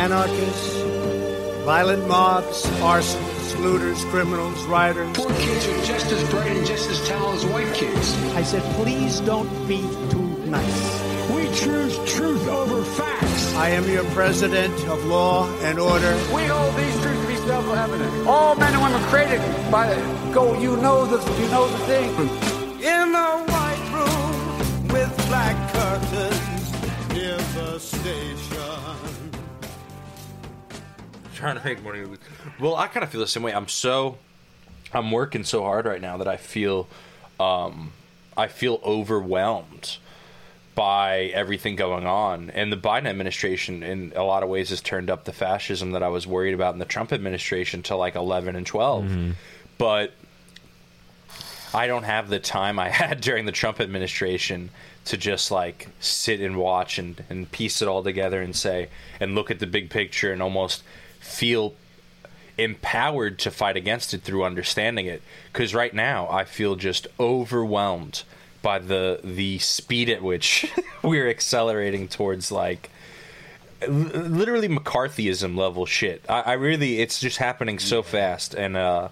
anarchists, violent mobs, arsonists, looters, criminals, rioters. Poor kids are just as bright and just as talented as white kids. I said, please don't be too nice. We choose truth over facts. I am your president of law and order. We hold these truths to be self-evident. All men and women created by the go. You know the you know the thing. In a white room with black curtains near the station. Trying to make money. Well, I kind of feel the same way. I'm so, I'm working so hard right now that I feel, um, I feel overwhelmed by everything going on. And the Biden administration, in a lot of ways, has turned up the fascism that I was worried about in the Trump administration to like 11 and 12. But I don't have the time I had during the Trump administration to just like sit and watch and, and piece it all together and say, and look at the big picture and almost feel empowered to fight against it through understanding it. Because right now I feel just overwhelmed by the the speed at which we're accelerating towards like l- literally McCarthyism level shit. I, I really, it's just happening so fast, and uh,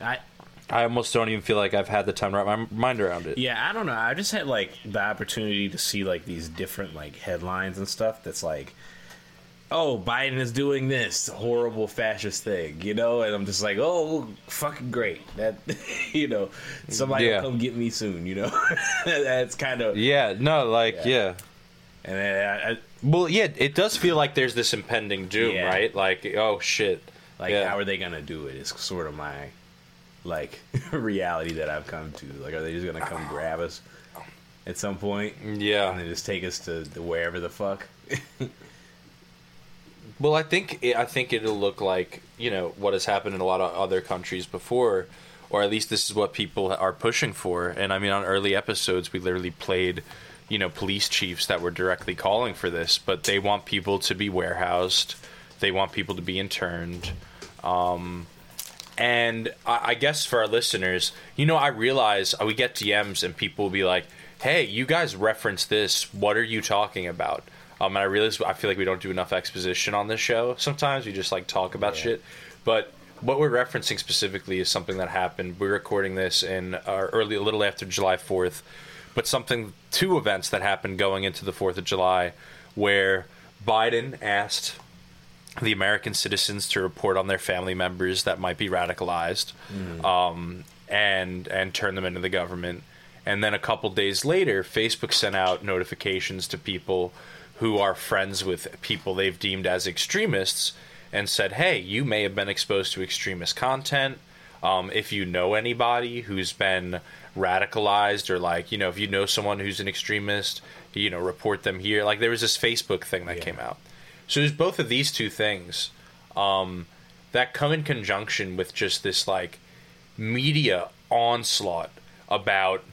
I I almost don't even feel like I've had the time to wrap my mind around it. yeah, I don't know. I just had like the opportunity to see like these different like headlines and stuff. That's like, oh, Biden is doing this horrible fascist thing, you know, and I'm just like, oh, fucking great. That you know, somebody Yeah. will come get me soon, you know. That's kind of Yeah, no, like Yeah. yeah. and then I, I, Well, yeah, it does feel like there's this impending doom, Yeah. right? Like, oh shit. like Yeah. how are they gonna do it? it? Is sort of my like reality that I've come to. Like, are they just gonna come grab us at some point? Yeah. and then just take us to, to wherever the fuck. Well, I think I think it'll look like you know what has happened in a lot of other countries before, or at least this is what people are pushing for. And I mean, on early episodes, we literally played, you know, police chiefs that were directly calling for this, but they want people to be warehoused, they want people to be interned. Um, and I, I guess for our listeners, you know, I realize we get DMs and people will be like, "Hey, you guys reference this. What are you talking about?" Um, and I realize I feel like we don't do enough exposition on this show. Sometimes we just like talk about shit, but what we're referencing specifically is something that happened. We're recording this in uh, early, a little after July Fourth, but something two events that happened going into the Fourth of July, where Biden asked the American citizens to report on their family members that might be radicalized, um, and and turn them into the government. And then a couple days later, Facebook sent out notifications to people who are friends with people they've deemed as extremists, and said, "Hey, you may have been exposed to extremist content. Um, if you know anybody who's been radicalized, or like you know, if you know someone who's an extremist, you know, report them here." Like there was this Facebook thing that came out. So there's both of these two things um, that come in conjunction with just this like media onslaught about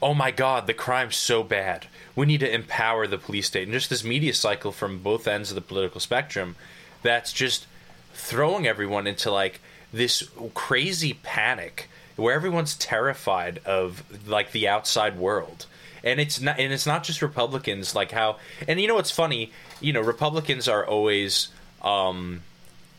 oh my god the crime's so bad we need to empower the police state. And just this media cycle from both ends of the political spectrum that's just throwing everyone into like this crazy panic where everyone's terrified of like the outside world. And it's not and it's not just republicans like how and you know what's funny? You know republicans are always um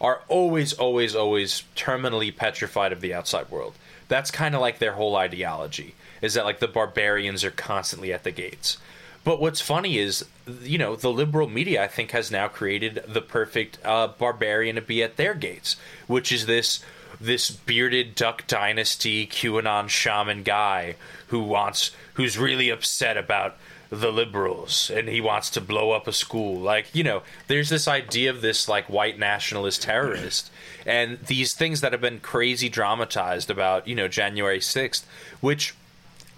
are always always always terminally petrified of the outside world. That's kind of like their whole ideology is that like the barbarians are constantly at the gates but what's funny is you know the liberal media i think has now created the perfect uh, barbarian to be at their gates which is this this bearded duck dynasty qanon shaman guy who wants who's really upset about the liberals and he wants to blow up a school. Like you know there's this idea of this like white nationalist terrorist and these things that have been crazy dramatized about you know january 6th which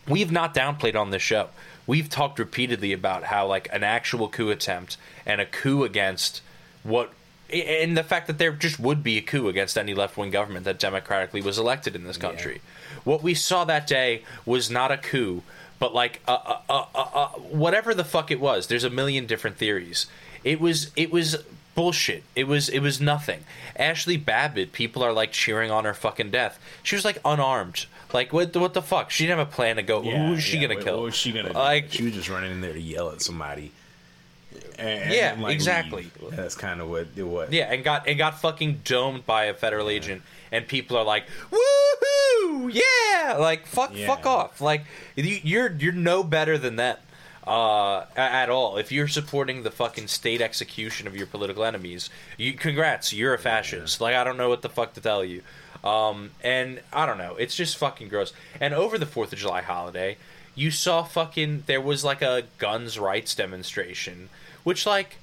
we've not downplayed on this show we've talked repeatedly about how like an actual coup attempt and a coup against what and the fact that there just would be a coup against any left-wing government that democratically was elected in this country. What we saw that day was not a coup but like uh, uh, uh, whatever the fuck it was there's a million different theories. It was it was bullshit it was it was nothing ashley babbitt people are like cheering on her fucking death she was like unarmed like what the, what the fuck she didn't have a plan to go who is she yeah, gonna what- kill What was she gonna do? like She was just running in there to yell at somebody. and, Yeah, and, like, exactly. leave. That's kind of what it was. Yeah, and got and got fucking domed by a federal agent, and people are like, "Woohoo! Yeah!" Like fuck, Yeah. fuck off. Like you, you're you're no better than them uh, at all. If you're supporting the fucking state execution of your political enemies, you congrats, you're a fascist. Like I don't know what the fuck to tell you. Um, and I don't know, it's just fucking gross. And over the Fourth of July holiday, you saw fucking there was like a guns rights demonstration, which like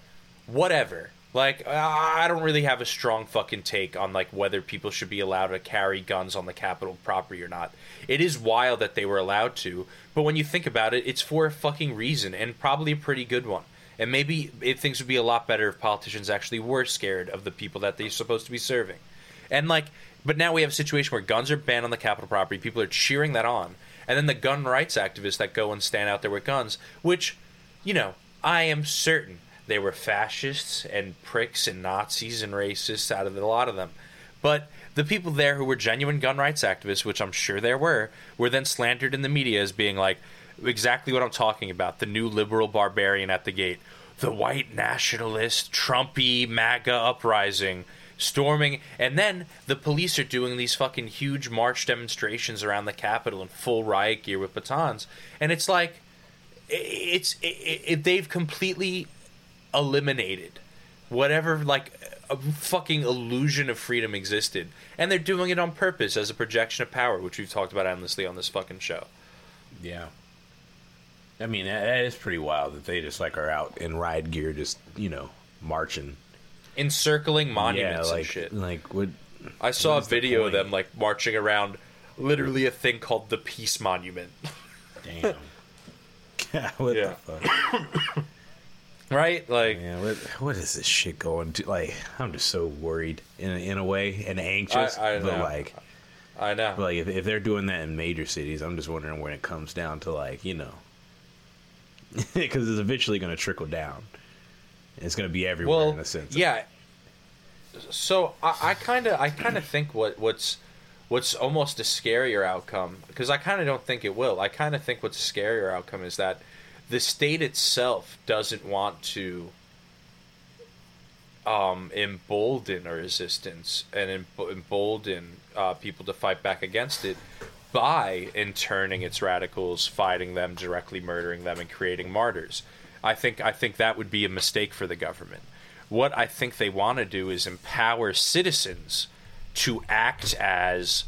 whatever. Like I don't really have a strong fucking take on like whether people should be allowed to carry guns on the Capitol property or not. It is wild that they were allowed to, but when you think about it, it's for a fucking reason and probably a pretty good one. And maybe it, things would be a lot better if politicians actually were scared of the people that they're supposed to be serving. And like, but now we have a situation where guns are banned on the Capitol property. People are cheering that on, and then the gun rights activists that go and stand out there with guns, which, you know, I am certain they were fascists and pricks and Nazis and racists out of a lot of them. But the people there who were genuine gun rights activists, which I'm sure there were, were then slandered in the media as being like exactly what I'm talking about the new liberal barbarian at the gate, the white nationalist, Trumpy MAGA uprising. Storming, and then the police are doing these fucking huge march demonstrations around the Capitol in full riot gear with batons, and it's like, it's it, it, they've completely eliminated whatever like a fucking illusion of freedom existed and they're doing it on purpose as a projection of power which we've talked about endlessly on this fucking show Yeah. I mean, that, that is pretty wild that they just like are out in ride gear, just you know, marching. encircling monuments yeah, like and shit like what? i saw a what the video of them like marching around literally a thing called the peace monument Damn. what Yeah. the fuck? right like Yeah, what, what is this shit going to? Like, I'm just so worried in a, in a way and anxious. I- I but know. like, i know but like if, if they're doing that in major cities, I'm just wondering when it comes down to like you know, because it's eventually going to trickle down. It's going to be everywhere well in a sense. yeah so i kind of i kind of think what what's what's almost a scarier outcome because i kind of don't think it will i kind of think what's a scarier outcome is that the state itself doesn't want to um, embolden a resistance and em- embolden uh, people to fight back against it by interning its radicals, fighting them, directly murdering them, and creating martyrs. I think I think that would be a mistake for the government. What I think they want to do is empower citizens to act as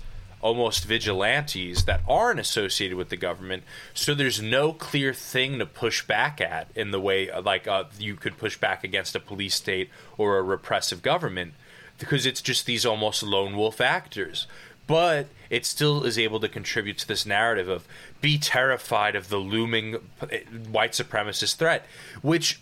almost vigilantes that aren't associated with the government. So there's no clear thing to push back at in the way like uh, you could push back against a police state or a repressive government because it's just these almost lone wolf actors. But it still is able to contribute to this narrative of be terrified of the looming uh, white supremacist threat which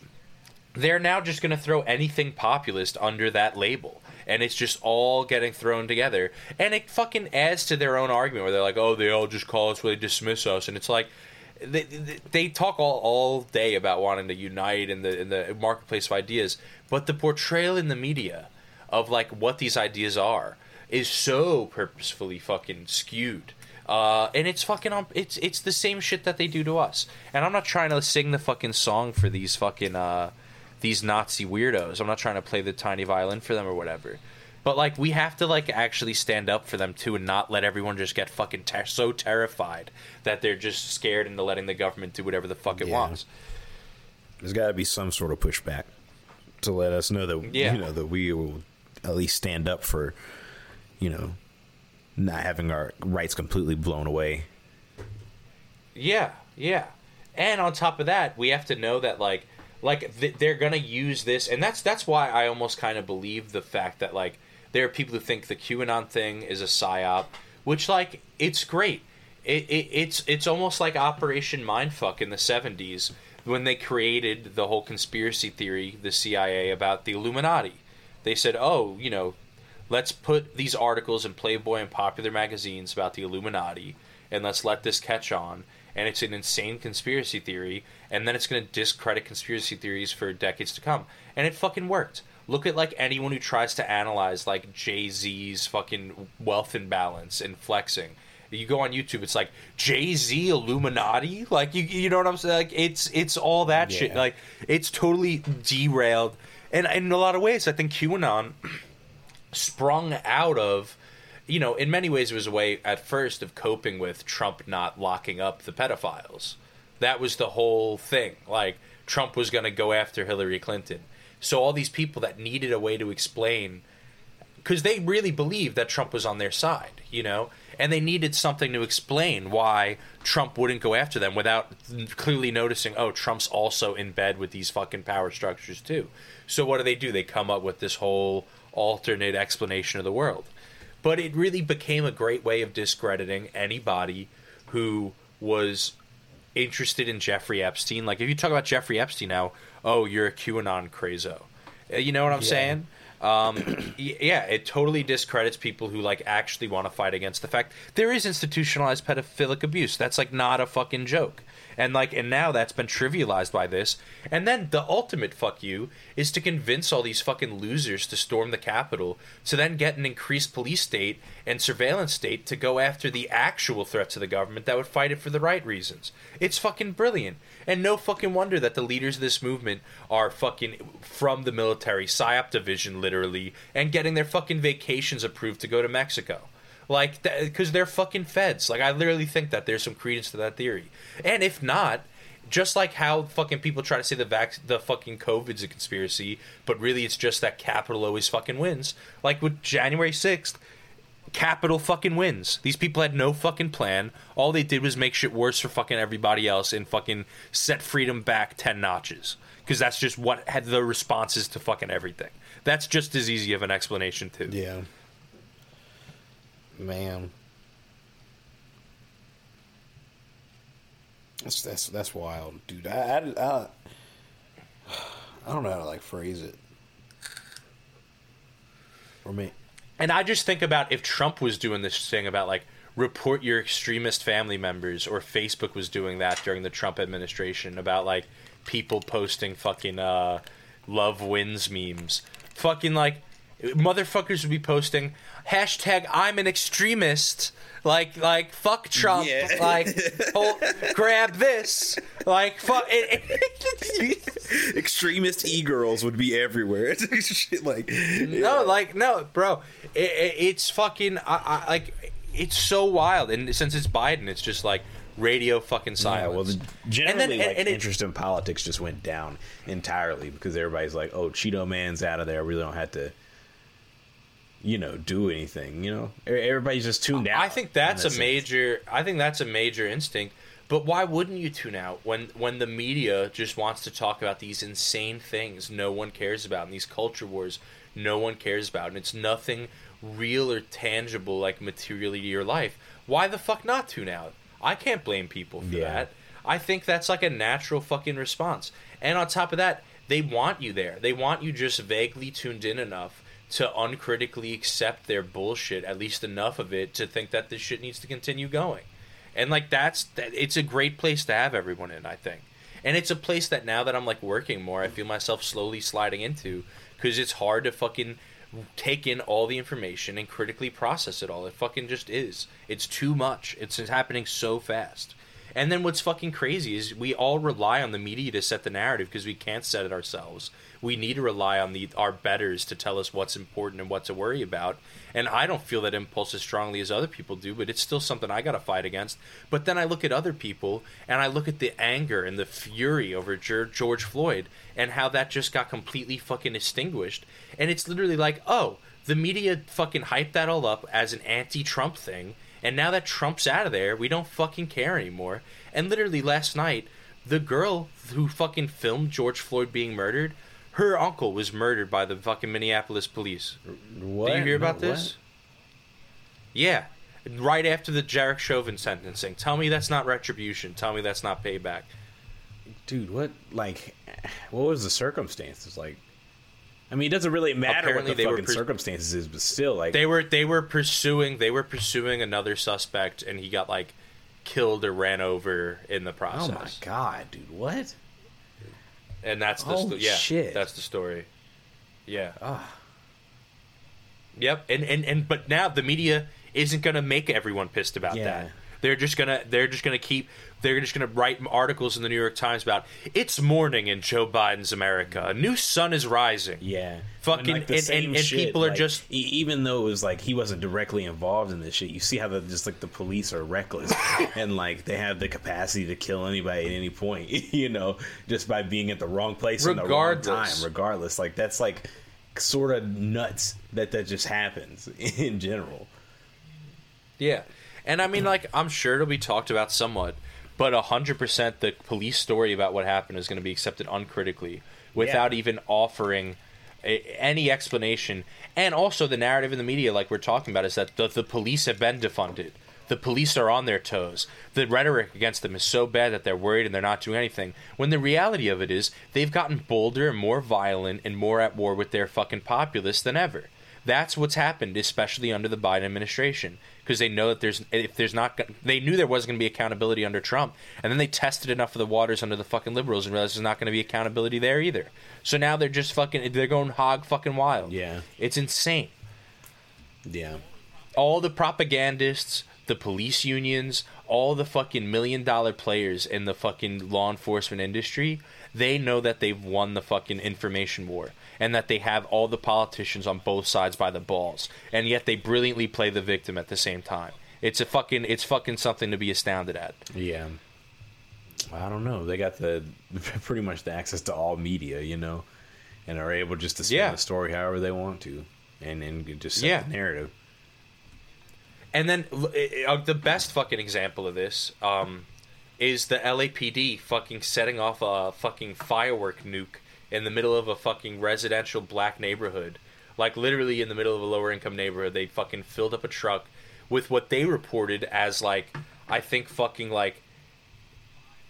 they're now just going to throw anything populist under that label and it's just all getting thrown together and it fucking adds to their own argument where they're like oh they all just call us where they dismiss us and it's like they, they, talk all, all day about wanting to unite in the in the marketplace of ideas but the portrayal in the media of like what these ideas are is so purposefully fucking skewed uh, and it's fucking on. It's it's the same shit that they do to us. And I'm not trying to sing the fucking song for these fucking uh, these Nazi weirdos. I'm not trying to play the tiny violin for them or whatever. But like we have to like actually stand up for them too, and not let everyone just get fucking ter- so terrified that they're just scared into letting the government do whatever the fuck it Yeah. wants. There's got to be some sort of pushback to let us know that Yeah. you know that we will at least stand up for you know not having our rights completely blown away. Yeah, yeah. And on top of that, we have to know that like like th- they're to use this and that's that's why I almost kind of believe the fact that like there are people who think the QAnon thing is a psyop, which like it's great. It, it it's it's almost like Operation Mindfuck in the 70s when they created the whole conspiracy theory, the CIA about the Illuminati. They said, "Oh, you know, let's put these articles in Playboy and popular magazines about the Illuminati, and let's let this catch on. And it's an insane conspiracy theory, and then it's going to discredit conspiracy theories for decades to come. And it fucking worked. Look at like anyone who tries to analyze like Jay Z's fucking wealth imbalance and flexing. You go on YouTube, it's like Jay Z Illuminati, like you you know what I'm saying? Like it's it's all that shit. Like it's totally derailed, and in a lot of ways, I think QAnon sprung out of you know in many ways it was a way at first of coping with trump not locking up the pedophiles that was the whole thing. Like trump was going to go after hillary clinton. So all these people that needed a way to explain because they really believed that trump was on their side you know? And they needed something to explain why trump wouldn't go after them without clearly noticing oh trump's also in bed with these fucking power structures too. So what do they do? They come up with this whole alternate explanation of the world. But it really became a great way of discrediting anybody who was interested in Jeffrey Epstein. Like if you talk about Jeffrey Epstein now, oh, you're a QAnon crazo. Uh, You know what I'm saying? Um, yeah, it totally discredits people who like actually want to fight against the fact there is institutionalized pedophilic abuse. That's like not a fucking joke. And like and now that's been trivialized by this. And then the ultimate fuck you is to convince all these fucking losers to storm the Capitol to then get an increased police state and surveillance state to go after the actual threat to the government that would fight it for the right reasons. It's fucking brilliant. And no fucking wonder that the leaders of this movement are fucking from the military PSYOP division, literally, and getting their fucking vacations approved to go to Mexico. Like, because they're fucking feds. Like, I literally think that there's some credence to that theory. And if not, just like how fucking people try to say the vac- the fucking COVID's a conspiracy, but really it's just that capital always fucking wins. Like with January 6th, capital fucking wins. These people had no fucking plan. All they did was make shit worse for fucking everybody else and fucking set freedom back 10 notches. Because that's just what had the responses to fucking everything. That's just as easy of an explanation, too. Yeah. Man. That's that's that's wild, dude. I, I, I, I don't know how to like phrase it. For me. And I just think about if Trump was doing this thing about like report your extremist family members, or Facebook was doing that during the Trump administration about like people posting fucking uh, love wins memes. Fucking like motherfuckers would be posting hashtag I'm an extremist. Like like fuck Trump. Yeah. Like oh, grab this. Like fuck. It, it- Extremist e girls would be everywhere. Shit like No, like no, bro. It, it, it's fucking. I, I, like it's so wild, and since it's Biden, it's just like radio fucking Yeah, silence. well, the, generally, and then, like and, and it- interest in politics just went down entirely because everybody's like, "Oh, Cheeto Man's out of there. I really don't have to, you know, do anything." You know, everybody's just tuned out. I think that's a sense. major. I think that's a major instinct. But why wouldn't you tune out when when the media just wants to talk about these insane things no one cares about and these culture wars no one cares about and it's nothing real or tangible like materially to your life? Why the fuck not tune out? I can't blame people for Yeah. that. I think that's like a natural fucking response. And on top of that, they want you there. They want you just vaguely tuned in enough to uncritically accept their bullshit, at least enough of it to think that this shit needs to continue going. And like that's that, it's a great place to have everyone in, I think. And it's a place that now that I'm like working more, I feel myself slowly sliding into cuz it's hard to fucking take in all the information and critically process it all. It fucking just is. It's too much. It's happening so fast. And then what's fucking crazy is we all rely on the media to set the narrative because we can't set it ourselves. We need to rely on the our betters to tell us what's important and what to worry about. And I don't feel that impulse as strongly as other people do, but it's still something I got to fight against. But then I look at other people and I look at the anger and the fury over George Floyd and how that just got completely fucking extinguished. And it's literally like, oh, the media fucking hyped that all up as an anti-Trump thing, and now that Trump's out of there, we don't fucking care anymore. And literally last night, the girl who fucking filmed George Floyd being murdered, her uncle was murdered by the fucking Minneapolis police. What? Did you hear about No, this? Yeah. Right after the Derek Chauvin sentencing. Tell me that's not retribution. Tell me that's not payback. dude? What? Like, what was the circumstances? Like, I mean, it doesn't really matter Apparently what the fucking circumstances is, but still, like, They were they were pursuing they were pursuing another suspect and he got like killed or ran over in the process. oh my god, dude, what? And that's the Oh, sto- yeah, shit. that's the story. Yeah. Ah. Yep. And, and and but now the media isn't going to make everyone pissed about Yeah. that. They're just gonna they're just gonna keep they're just gonna write articles in the New York Times about it's morning in Joe Biden's America. A new sun is rising. Yeah, Fucking- and- same and- and people are like, just- e- even though it was like he wasn't directly involved in this shit. You see how the just like the police are reckless and like they have the capacity to kill anybody at any point. You know, just by being at the wrong place in the wrong time. Regardless, like that's like sort of nuts that that just happens in general. Yeah. And I mean, like, I'm sure it'll be talked about somewhat, but 100% the police story about what happened is going to be accepted uncritically without Yeah. even offering a, any explanation. And also, the narrative in the media, like we're talking about, is that the, the police have been defunded. The police are on their toes. The rhetoric against them is so bad that they're worried and they're not doing anything. When the reality of it is, they've gotten bolder and more violent and more at war with their fucking populace than ever. That's what's happened, especially under the Biden administration, because they know that there's if there's not they knew there wasn't going to be accountability under Trump, and then they tested enough of the waters under the fucking liberals and realized there's not going to be accountability there either. So now they're just fucking they're going hog fucking wild. Yeah. it's insane. Yeah, All the propagandists, the police unions, all the fucking million dollar players in the fucking law enforcement industry, they know that they've won the fucking information war and that they have all the politicians on both sides by the balls. And yet they brilliantly play the victim at the same time. It's a fucking it's fucking something to be astounded at. yeah. I don't know. They got the pretty much the access to all media, you know, and are able just to spin Yeah. the story however they want to, and then just set Yeah. the narrative. And then uh, the best fucking example of this um, is the LAPD fucking setting off a fucking firework nuke in the middle of a fucking residential black neighborhood. Like literally in the middle of a lower income neighborhood, they fucking filled up a truck with what they reported as like I think fucking like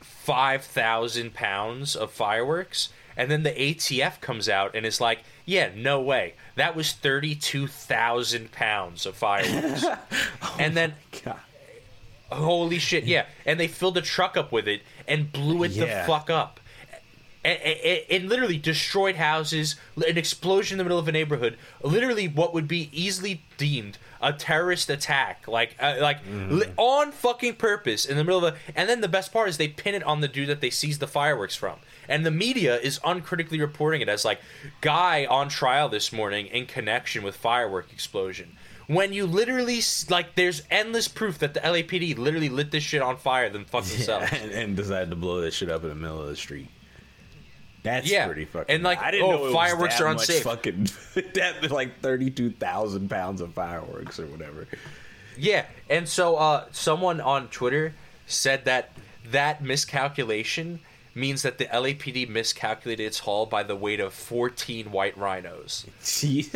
five thousand pounds of fireworks, and then the ATF comes out and is like, "Yeah, no way, that was thirty-two thousand pounds of fireworks." Oh and then, holy shit, yeah, and they filled a truck up with it and blew it Yeah. the fuck up. And, and, and literally destroyed houses, an explosion in the middle of a neighborhood. Literally, what would be easily deemed a terrorist attack, like uh, like li- on fucking purpose in the middle of a. And then the best part is they pin it on the dude that they seized the fireworks from, and the media is uncritically reporting it as like guy on trial this morning in connection with firework explosion. When you literally like, there's endless proof that the LAPD literally lit this shit on fire then fuck themselves. and, and decided to blow that shit up in the middle of the street. That's Yeah, pretty fucking. and, like, I didn't oh, know fireworks are unsafe. Fucking that like thirty two thousand pounds of fireworks or whatever. Yeah, and so uh, someone on Twitter said that that miscalculation means that the LAPD miscalculated its haul by the weight of 14 white rhinos. Dude,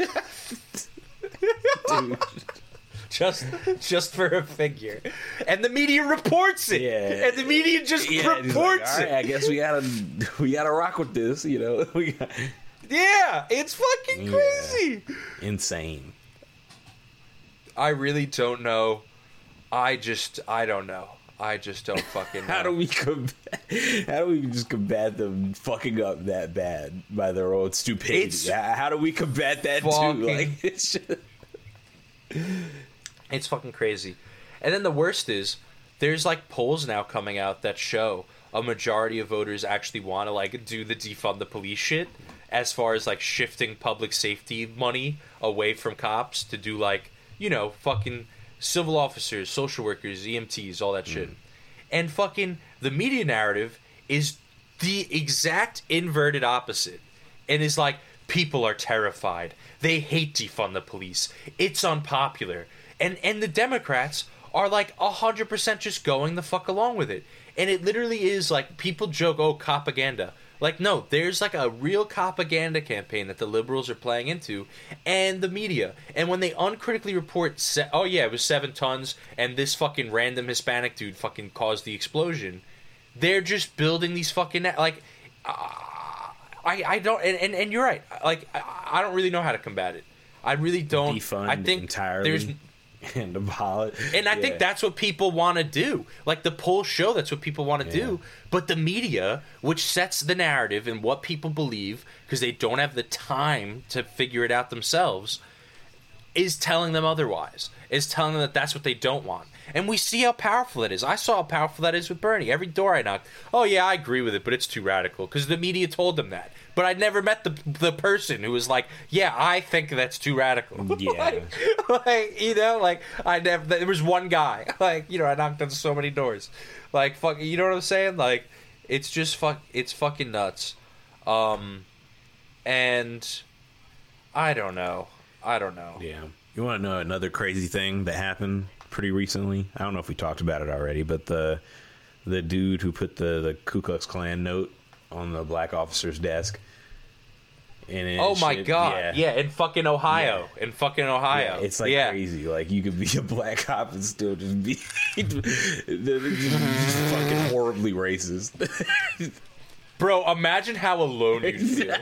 Just just for a figure. And the media reports it. Yeah. And the media just yeah, reports like, "All right, I guess we gotta we gotta rock with this. You know, got Yeah, it's fucking Yeah. crazy. insane. I really don't know. I just I don't know. I just don't fucking know. How do we combat? How do we just combat them fucking up that bad by their own stupidity? How, how do we combat that too? Like, it's just, It's fucking crazy. And then the worst is there's like polls now coming out that show a majority of voters actually want to like do the defund the police shit as far as like shifting public safety money away from cops to do like, you know, fucking civil officers, social workers, EMTs, all that mm. shit. And fucking the media narrative is the exact inverted opposite. And is like people are terrified. They hate defund the police. It's unpopular and and the democrats are like 100% just going the fuck along with it. And it literally is like people joke oh propaganda. Like no there's like a real propaganda campaign that the liberals are playing into and the media. And when they uncritically report se- oh yeah it was seven tons and this fucking random hispanic dude fucking caused the explosion they're just building these fucking like I, I don't and, and, and you're right. Like I, I don't really know how to combat it. I really don't. Defund I think entirely. there's and abolish. and I Yeah. think that's what people want to do like the polls show that's what people want to do but the media which sets the narrative and what people believe because they don't have the time to figure it out themselves is telling them otherwise, is telling them that that's what they don't want. And we see how powerful that is. I saw how powerful that is with Bernie. Every door I knocked, oh yeah, I agree with it, but it's too radical because the media told them that. But I'd never met the the person who was like, yeah, I think that's too radical. Yeah. like, like, you know, like I never. There was one guy. Like you know, I knocked on so many doors. Like fuck, you know what I'm saying? Like it's just fuck. It's fucking nuts. Um, and I don't know. I don't know. Yeah. You want to know another crazy thing that happened pretty recently? I don't know if we talked about it already, but the the dude who put the the Ku Klux Klan note on the black officer's desk. And it Oh my shit- god! Yeah. in fucking Ohio. In fucking Ohio. Yeah, it's like yeah. crazy. Like you could be a black cop and still just be just fucking horribly racist. Bro, imagine how alone you feel.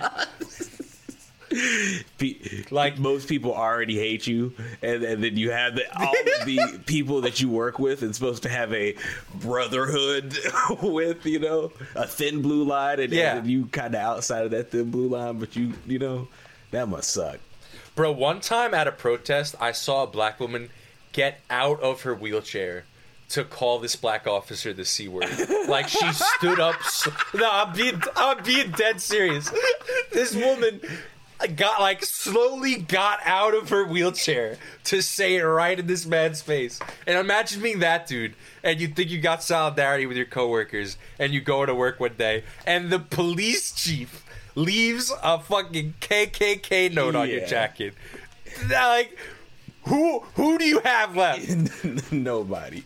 Pe- like most people already hate you, and, and then you have the, all of the people that you work with and supposed to have a brotherhood with, you know, a thin blue line, and, Yeah. and you kind of outside of that thin blue line, but you, you know, that must suck. Bro, one time at a protest, I saw a black woman get out of her wheelchair to call this black officer the c word. Like she stood up. So, no, I'm being I'm being dead serious. This woman got like slowly got out of her wheelchair to say it right in this man's face. And imagine being that dude, and you think you got solidarity with your coworkers, and you go to work one day, and the police chief leaves a fucking KKK note on your Yeah. jacket. Like, who who do you have left? Nobody.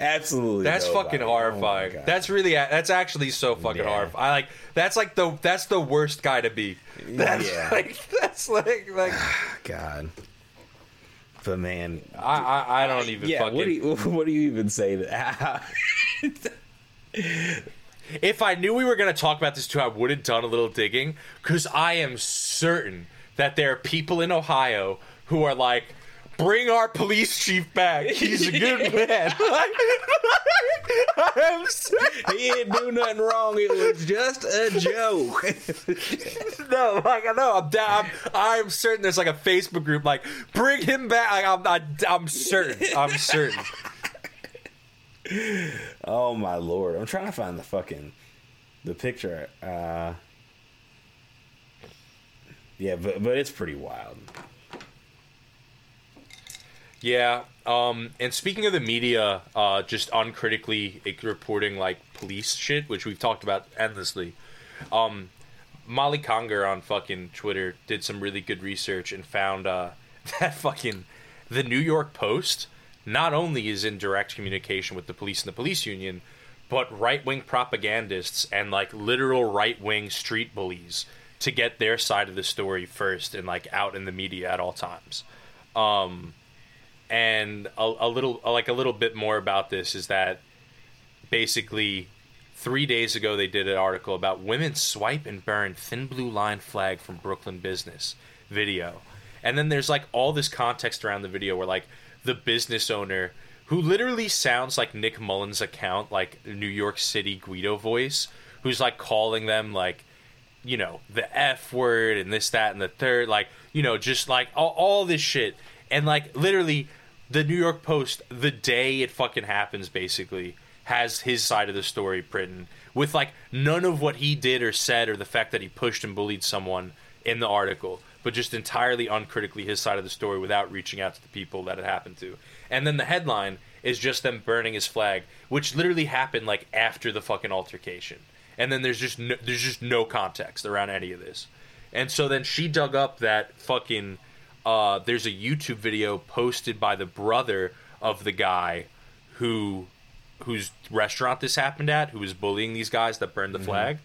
Absolutely. That's nobody. fucking Oh horrifying. God. that's really that's actually so fucking Yeah. horrifying. I like that's like the that's the worst guy to be. That's Yeah. like that's like like God. But man, I I, I don't even yeah. fucking. What do you what do you even say to that? if I knew we were gonna talk about this too, I would have done a little digging because I am certain that there are people in Ohio who are like. Bring our police chief back. He's a good man. He didn't do nothing wrong. It was just a joke. No, like I know, I'm down. I'm, I'm certain there's like a Facebook group like bring him back. Like, I'm not. I'm certain. I'm certain. oh my lord! I'm trying to find the fucking the picture. Uh, yeah, but but it's pretty wild. Yeah. Um. And speaking of the media, uh, just uncritically reporting like police shit, which we've talked about endlessly. Um, Molly Conger on fucking Twitter did some really good research and found uh, that fucking the New York Post not only is in direct communication with the police and the police union, but right wing propagandists and like literal right wing street bullies to get their side of the story first and like out in the media at all times. Um, and a, a little like a little bit more about this is that basically three days ago they did an article about women swipe and burn thin blue line flag from brooklyn business video. And then there's like all this context around the video where like the business owner who literally sounds like nick mullen's account like new york city guido voice who's like calling them like you know the f word and this that and the third like you know just like all, all this shit. And like literally the new york post the day it fucking happens basically has his side of the story written with like none of what he did or said or the fact that he pushed and bullied someone in the article but just entirely uncritically his side of the story without reaching out to the people that it happened to and then the headline is just them burning his flag which literally happened like after the fucking altercation and then there's just no, there's just no context around any of this. And so then she dug up that fucking uh, there's a YouTube video posted by the brother of the guy who whose restaurant this happened at, who was bullying these guys that burned the flag.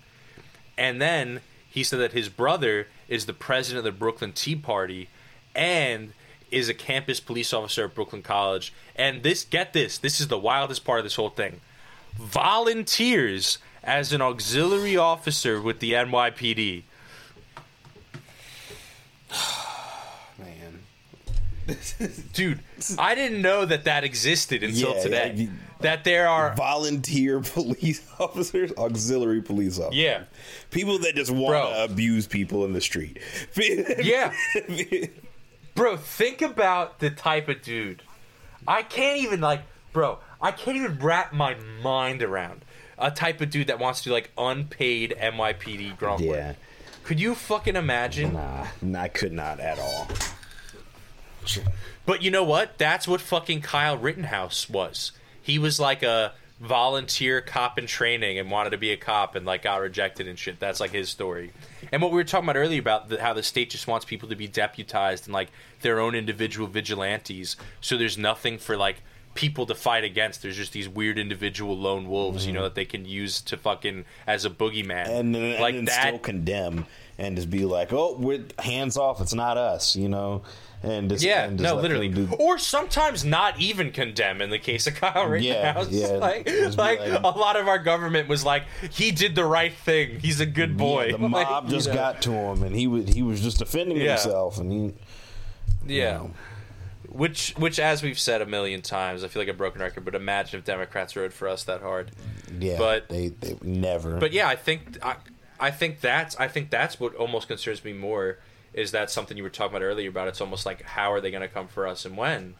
And then he said that his brother is the president of the Brooklyn Tea Party and is a campus police officer at Brooklyn College. And this get this, this is the wildest part of this whole thing volunteers as an auxiliary officer with the NYPD. Man, Dude, I didn't know that that existed until Yeah, today. yeah, that there are volunteer police officers, auxiliary police officers. yeah. People that just want to abuse people in the street. Yeah. bro, think about the type of dude. I can't even like, bro. I can't even wrap my mind around a type of dude that wants to do like unpaid NYPD grunt. Yeah. Could you fucking imagine? Nah, nah, I could not at all. But you know what? That's what fucking Kyle Rittenhouse was. He was like a volunteer cop in training and wanted to be a cop and like got rejected and shit. That's like his story. And what we were talking about earlier about the, how the state just wants people to be deputized and like their own individual vigilantes. So there's nothing for like people to fight against. There's just these weird individual lone wolves, you know, mm-hmm. that they can use to fucking as a boogeyman. and uh, then, like and that. still condemn and just be like, "Oh, we're hands off. It's not us," you know. And just, Yeah, and no, literally, do- or sometimes not even condemn. In the case of Kyle Rittenhouse, yeah, like, like, like- a lot of our government was like, he did the right thing. He's a good boy. Yeah, the Like, mob just you know. got to him, and he was he was just defending Yeah. himself, and he yeah. know. Which, which, as we've said a million times, I feel like a broken record. But imagine if Democrats rode for us that hard. yeah, But- they they never. But yeah, I think I, I think that's I think that's what almost concerns me more is that something you were talking about earlier about it's almost like how are they going to come for us and when?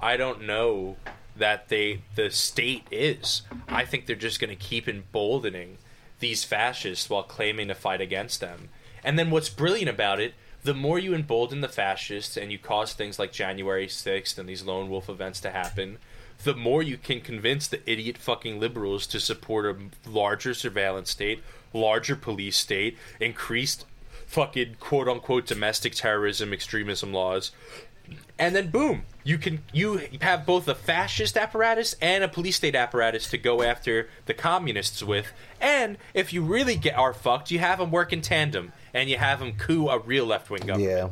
I don't know that they the state is. I think they're just going to keep emboldening these fascists while claiming to fight against them. And then what's brilliant about it, the more you embolden the fascists and you cause things like January 6th and these lone wolf events to happen, the more you can convince the idiot fucking liberals to support a larger surveillance state, larger police state, increased fucking quote unquote domestic terrorism extremism laws. And then boom, you can you have both a fascist apparatus and a police state apparatus to go after the communists with. And if you really get are fucked, you have them work in tandem and you have them coup a real left wing government. yeah,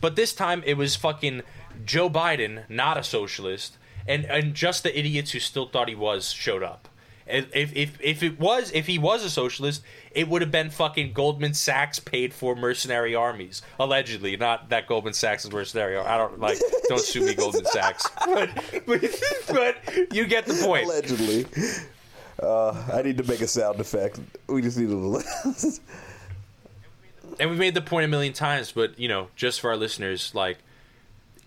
But this time it was fucking Joe Biden, not a socialist, and and just the idiots who still thought he was showed up. If if if, it was if he was a socialist, it would have been fucking Goldman Sachs paid for mercenary armies, allegedly. Not that Goldman Sachs is mercenary. I don't like. Don't sue me, Goldman Sachs. But but, but you get the point. allegedly. Uh, I need to make a sound effect. We just need a little. and we made the point a million times, but you know, just for our listeners, like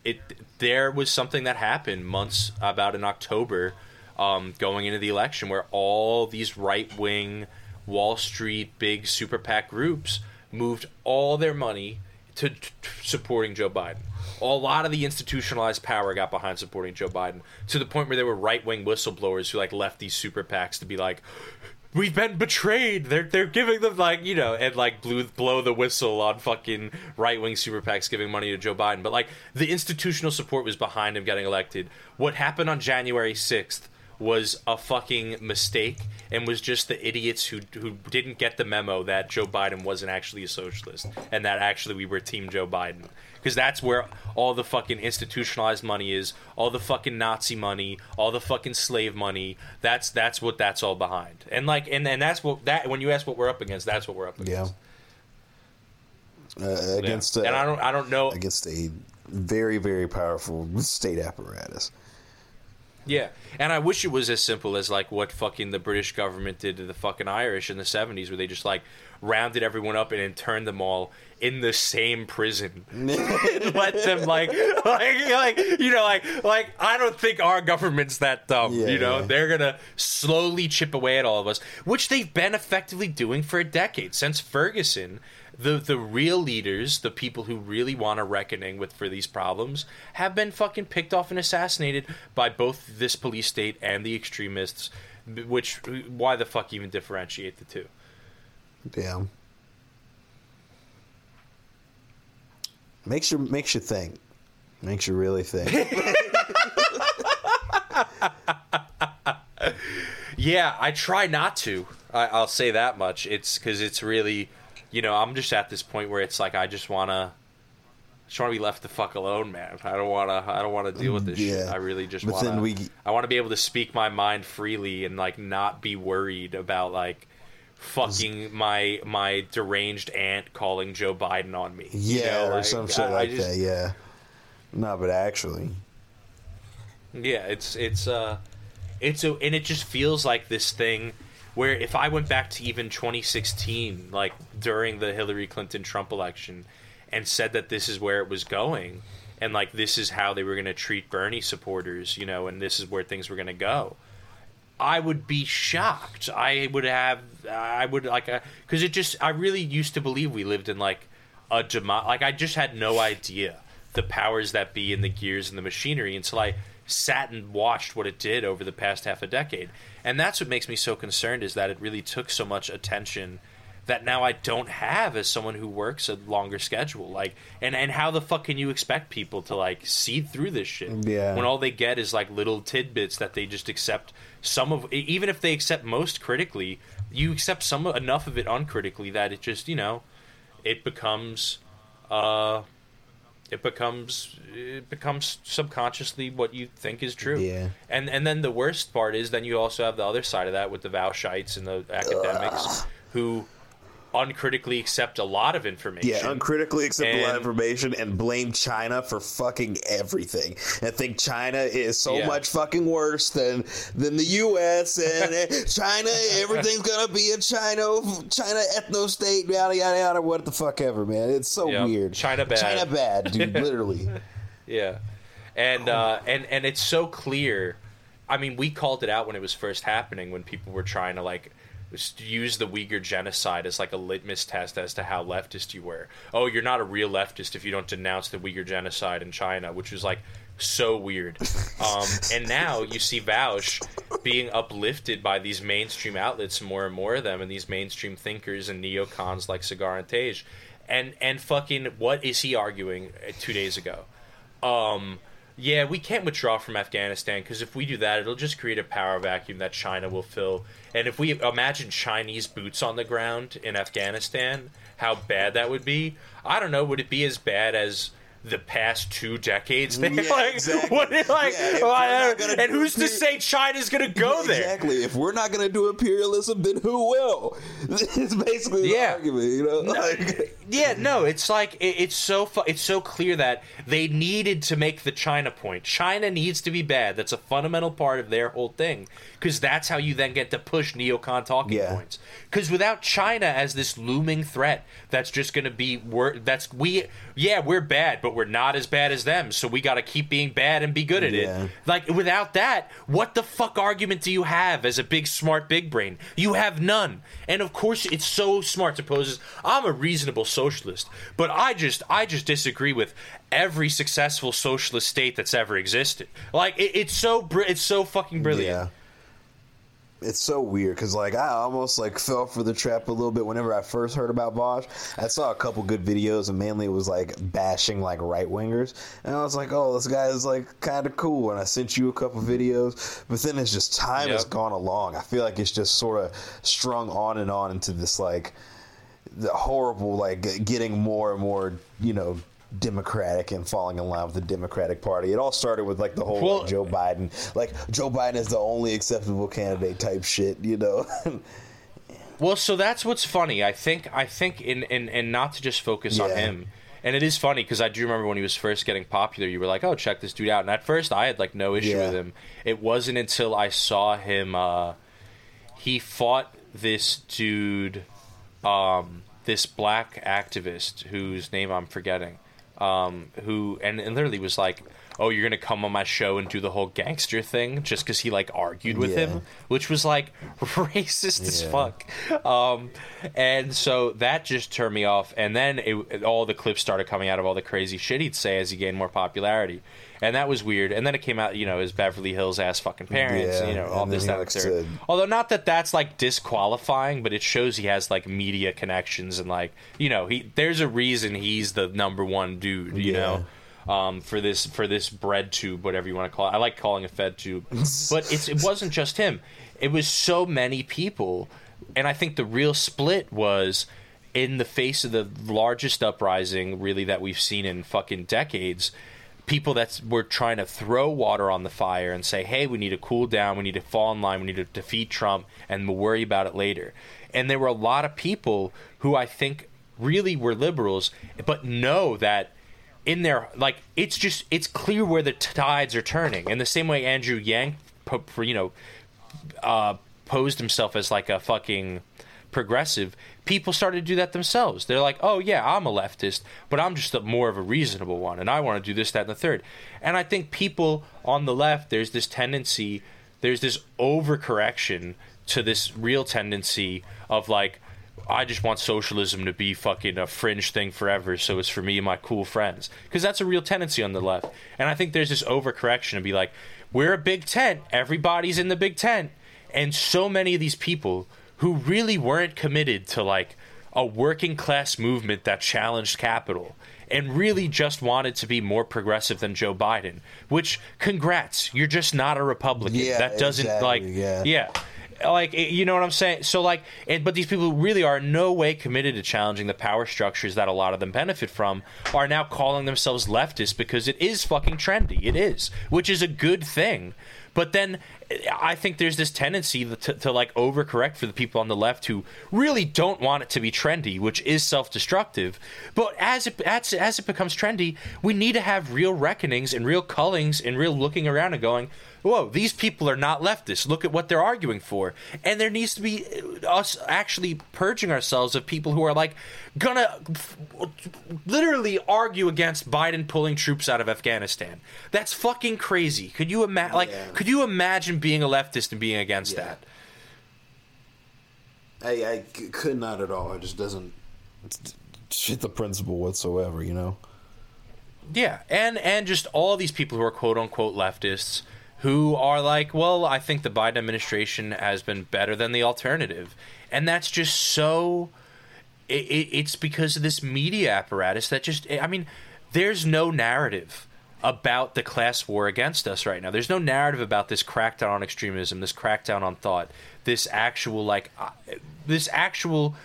it, there was something that happened months about in October, um, going into the election, where all these right wing, Wall Street, big super PAC groups moved all their money to, to supporting Joe Biden. A lot of the institutionalized power got behind supporting Joe Biden to the point where there were right wing whistleblowers who like left these super PACs to be like, we've been betrayed. They're they're giving them like you know and like blew blow the whistle on fucking right wing super PACs giving money to Joe Biden. But like the institutional support was behind him getting elected. What happened on January sixth was a fucking mistake and was just the idiots who who didn't get the memo that Joe Biden wasn't actually a socialist and that actually we were team Joe Biden because that's where all the fucking institutionalized money is all the fucking nazi money all the fucking slave money that's that's what that's all behind and like and, and that's what that when you ask what we're up against that's what we're up yeah. against Uh, Yeah. against uh, and i don't i don't know against a very very powerful state apparatus. Yeah, and I wish it was as simple as like what fucking the British government did to the fucking Irish in the '70s, where they just like rounded everyone up and interned them all in the same prison, and let them like, like, like, you know, like, like I don't think our government's that dumb. Yeah, you know, yeah. they're gonna slowly chip away at all of us, which they've been effectively doing for a decade since Ferguson the the real leaders, the people who really want a reckoning with for these problems, have been fucking picked off and assassinated by both this police state and the extremists. Which why the fuck even differentiate the two? Yeah. Makes you makes you think. Makes you really think. Yeah, I try not to. I, I'll say that much. It's because it's really, you know, I'm just at this point where it's like I just wanna. Just want to be left the fuck alone, man. I don't want to. I don't want to deal with this shit. Yeah. I really just But want to. we- I want to be able to speak my mind freely and like not be worried about like fucking my my deranged aunt calling Joe Biden on me. you Yeah, know, or like, some shit I- I like just- that. Yeah. No, but actually, Yeah, it's it's uh it's a and it just feels like this thing where if I went back to even 2016, like during the Hillary Clinton Trump election, and said that this is where it was going, and like this is how they were going to treat Bernie supporters, you know, and this is where things were going to go. I would be shocked. I would have. I would like uh, because it just. I really used to believe we lived in like a demo. Like I just had no idea the powers that be and the gears and the machinery until I sat and watched what it did over the past half a decade. And that's what makes me so concerned is that it really took so much attention that now I don't have as someone who works a longer schedule. Like, and and how the fuck can you expect people to like see through this shit? Yeah. When all they get is like little tidbits that they just accept some of, even if they accept most critically, you accept some enough of it uncritically that it just you know, it becomes, uh, it becomes it becomes subconsciously what you think is true. Yeah. And and then the worst part is then you also have the other side of that with the Vaushites and the academics who uncritically accept a lot of information. Yeah, uncritically accept a lot of information and blame China for fucking everything. And think China is so Yeah. much fucking worse than than the U.S. and China. Everything's gonna be a China China ethno state. Yada yada yada. What the fuck ever, man. It's so Yep. weird. China bad. China bad, dude. Literally. Yeah, and uh, and and it's so clear. I mean, we called it out when it was first happening, when people were trying to like use the Uyghur genocide as like a litmus test as to how leftist you were. Oh, you're not a real leftist if you don't denounce the Uyghur genocide in China, which was like so weird. Um, and now you see Vaush being uplifted by these mainstream outlets, more and more of them, and these mainstream thinkers and neocons like Cigar and Tage. And and fucking what is he arguing uh, two days ago? um, yeah, we can't withdraw from Afghanistan because if we do that, it'll just create a power vacuum that China will fill. And if we imagine Chinese boots on the ground in Afghanistan, how bad that would be. I don't know. Would it be as bad as the past two decades? Yeah, like, exactly. what- like, Yeah, gonna and who's to say China's going to go there? Exactly. If we're not gonna do imperialism, then who will? It's basically the Yeah. argument, you know. Like- Yeah, no, it's like it, it's so fu- it's so clear that they needed to make the China point. China needs to be bad. That's a fundamental part of their whole thing because that's how you then get to push neocon talking Yeah. points. Because without China as this looming threat, that's just going to be wor- that's we yeah we're bad, but we're not as bad as them. So we got to keep being bad and be good at Yeah. it. Like without that, what the fuck argument do you have as a big smart big brain? You have none. And of course, it's so smart to pose as I'm a reasonable socialist, but I just I just disagree with every successful socialist state that's ever existed. Like it, it's so br- it's so fucking brilliant. Yeah. It's so weird because like I almost like fell for the trap a little bit whenever I first heard about Vaush. I saw a couple good videos and mainly it was like bashing like right wingers, and I was like, oh, this guy is like kind of cool. And I sent you a couple videos, but then it's just time has gone along. I feel like it's just sort of strung on and on into this like the horrible like getting more and more you know democratic and falling in line with the democratic party it all started with like the whole Well- like, joe biden like joe biden is the only acceptable candidate type shit you know Well, so that's what's funny. I think I think in in and not to just focus on him. And it is funny because I do remember when he was first getting popular, you were like, "Oh, check this dude out." And at first, I had like no issue Yeah. with him. It wasn't until I saw him. Uh, he fought this dude, um, this black activist whose name I'm forgetting, um, who and, and literally was like, "Oh, you're gonna come on my show and do the whole gangster thing just because he like argued with Yeah. him." which was like racist as fuck. Um, and so that just turned me off. And then it, all the clips started coming out of all the crazy shit he'd say as he gained more popularity. And that was weird. And then it came out, you know, his Beverly Hills ass fucking parents, Yeah, you know, all this, that, he and likes third. to- Although not that that's like disqualifying, but it shows he has like media connections and like, you know, he there's a reason he's the number one dude, you Yeah. know um, for this for this bread tube, whatever you want to call it. I like calling it fed tube, but it's it wasn't just him. It was so many people, and I think the real split was in the face of the largest uprising, really that we've seen in fucking decades. People that were trying to throw water on the fire and say, "Hey, we need to cool down. We need to fall in line. We need to defeat Trump, and we'll worry about it later." And there were a lot of people who I think really were liberals, but know that in their like it's just it's clear where the tides are turning in the same way andrew yang you know uh posed himself as like a fucking progressive, people started to do that themselves. They're like, oh, yeah, I'm a leftist, but I'm just a, more of a reasonable one, and I want to do this, that, and the third. And I think people on the left, there's this tendency, there's this overcorrection to this real tendency of like, I just want socialism to be fucking a fringe thing forever, so it's for me and my cool friends. Because that's a real tendency on the left. And I think there's this overcorrection to be like, we're a big tent, everybody's in the big tent. And so many of these people who really weren't committed to like a working class movement that challenged capital and really just wanted to be more progressive than Joe Biden, which congrats, you're just not a Republican. Yeah, that doesn't exactly, like yeah. yeah like you know what I'm saying. So like, and, but these people who really are in no way committed to challenging the power structures that a lot of them benefit from are now calling themselves leftists because it is fucking trendy. It is, which is a good thing. But then I think there's this tendency to, to like overcorrect for the people on the left who really don't want it to be trendy, which is self-destructive. But as it as, as it becomes trendy, we need to have real reckonings and real cullings and real looking around and going, whoa, these people are not leftists. Look at what they're arguing for. And there needs to be uh, us actually purging ourselves of people who are like gonna f- literally argue against Biden pulling troops out of Afghanistan. That's fucking crazy. Could you imagine? Like, Yeah. could you imagine being a leftist and being against Yeah. that? I, I c- could not at all. It just doesn't fit the principle whatsoever, you know? Yeah, and and just all these people who are quote unquote leftists who are like, well, I think the Biden administration has been better than the alternative, and that's just so. It, it, it's because of this media apparatus that just. I mean, there's no narrative about the class war against us right now. There's no narrative about this crackdown on extremism, this crackdown on thought, this actual like, uh, this actual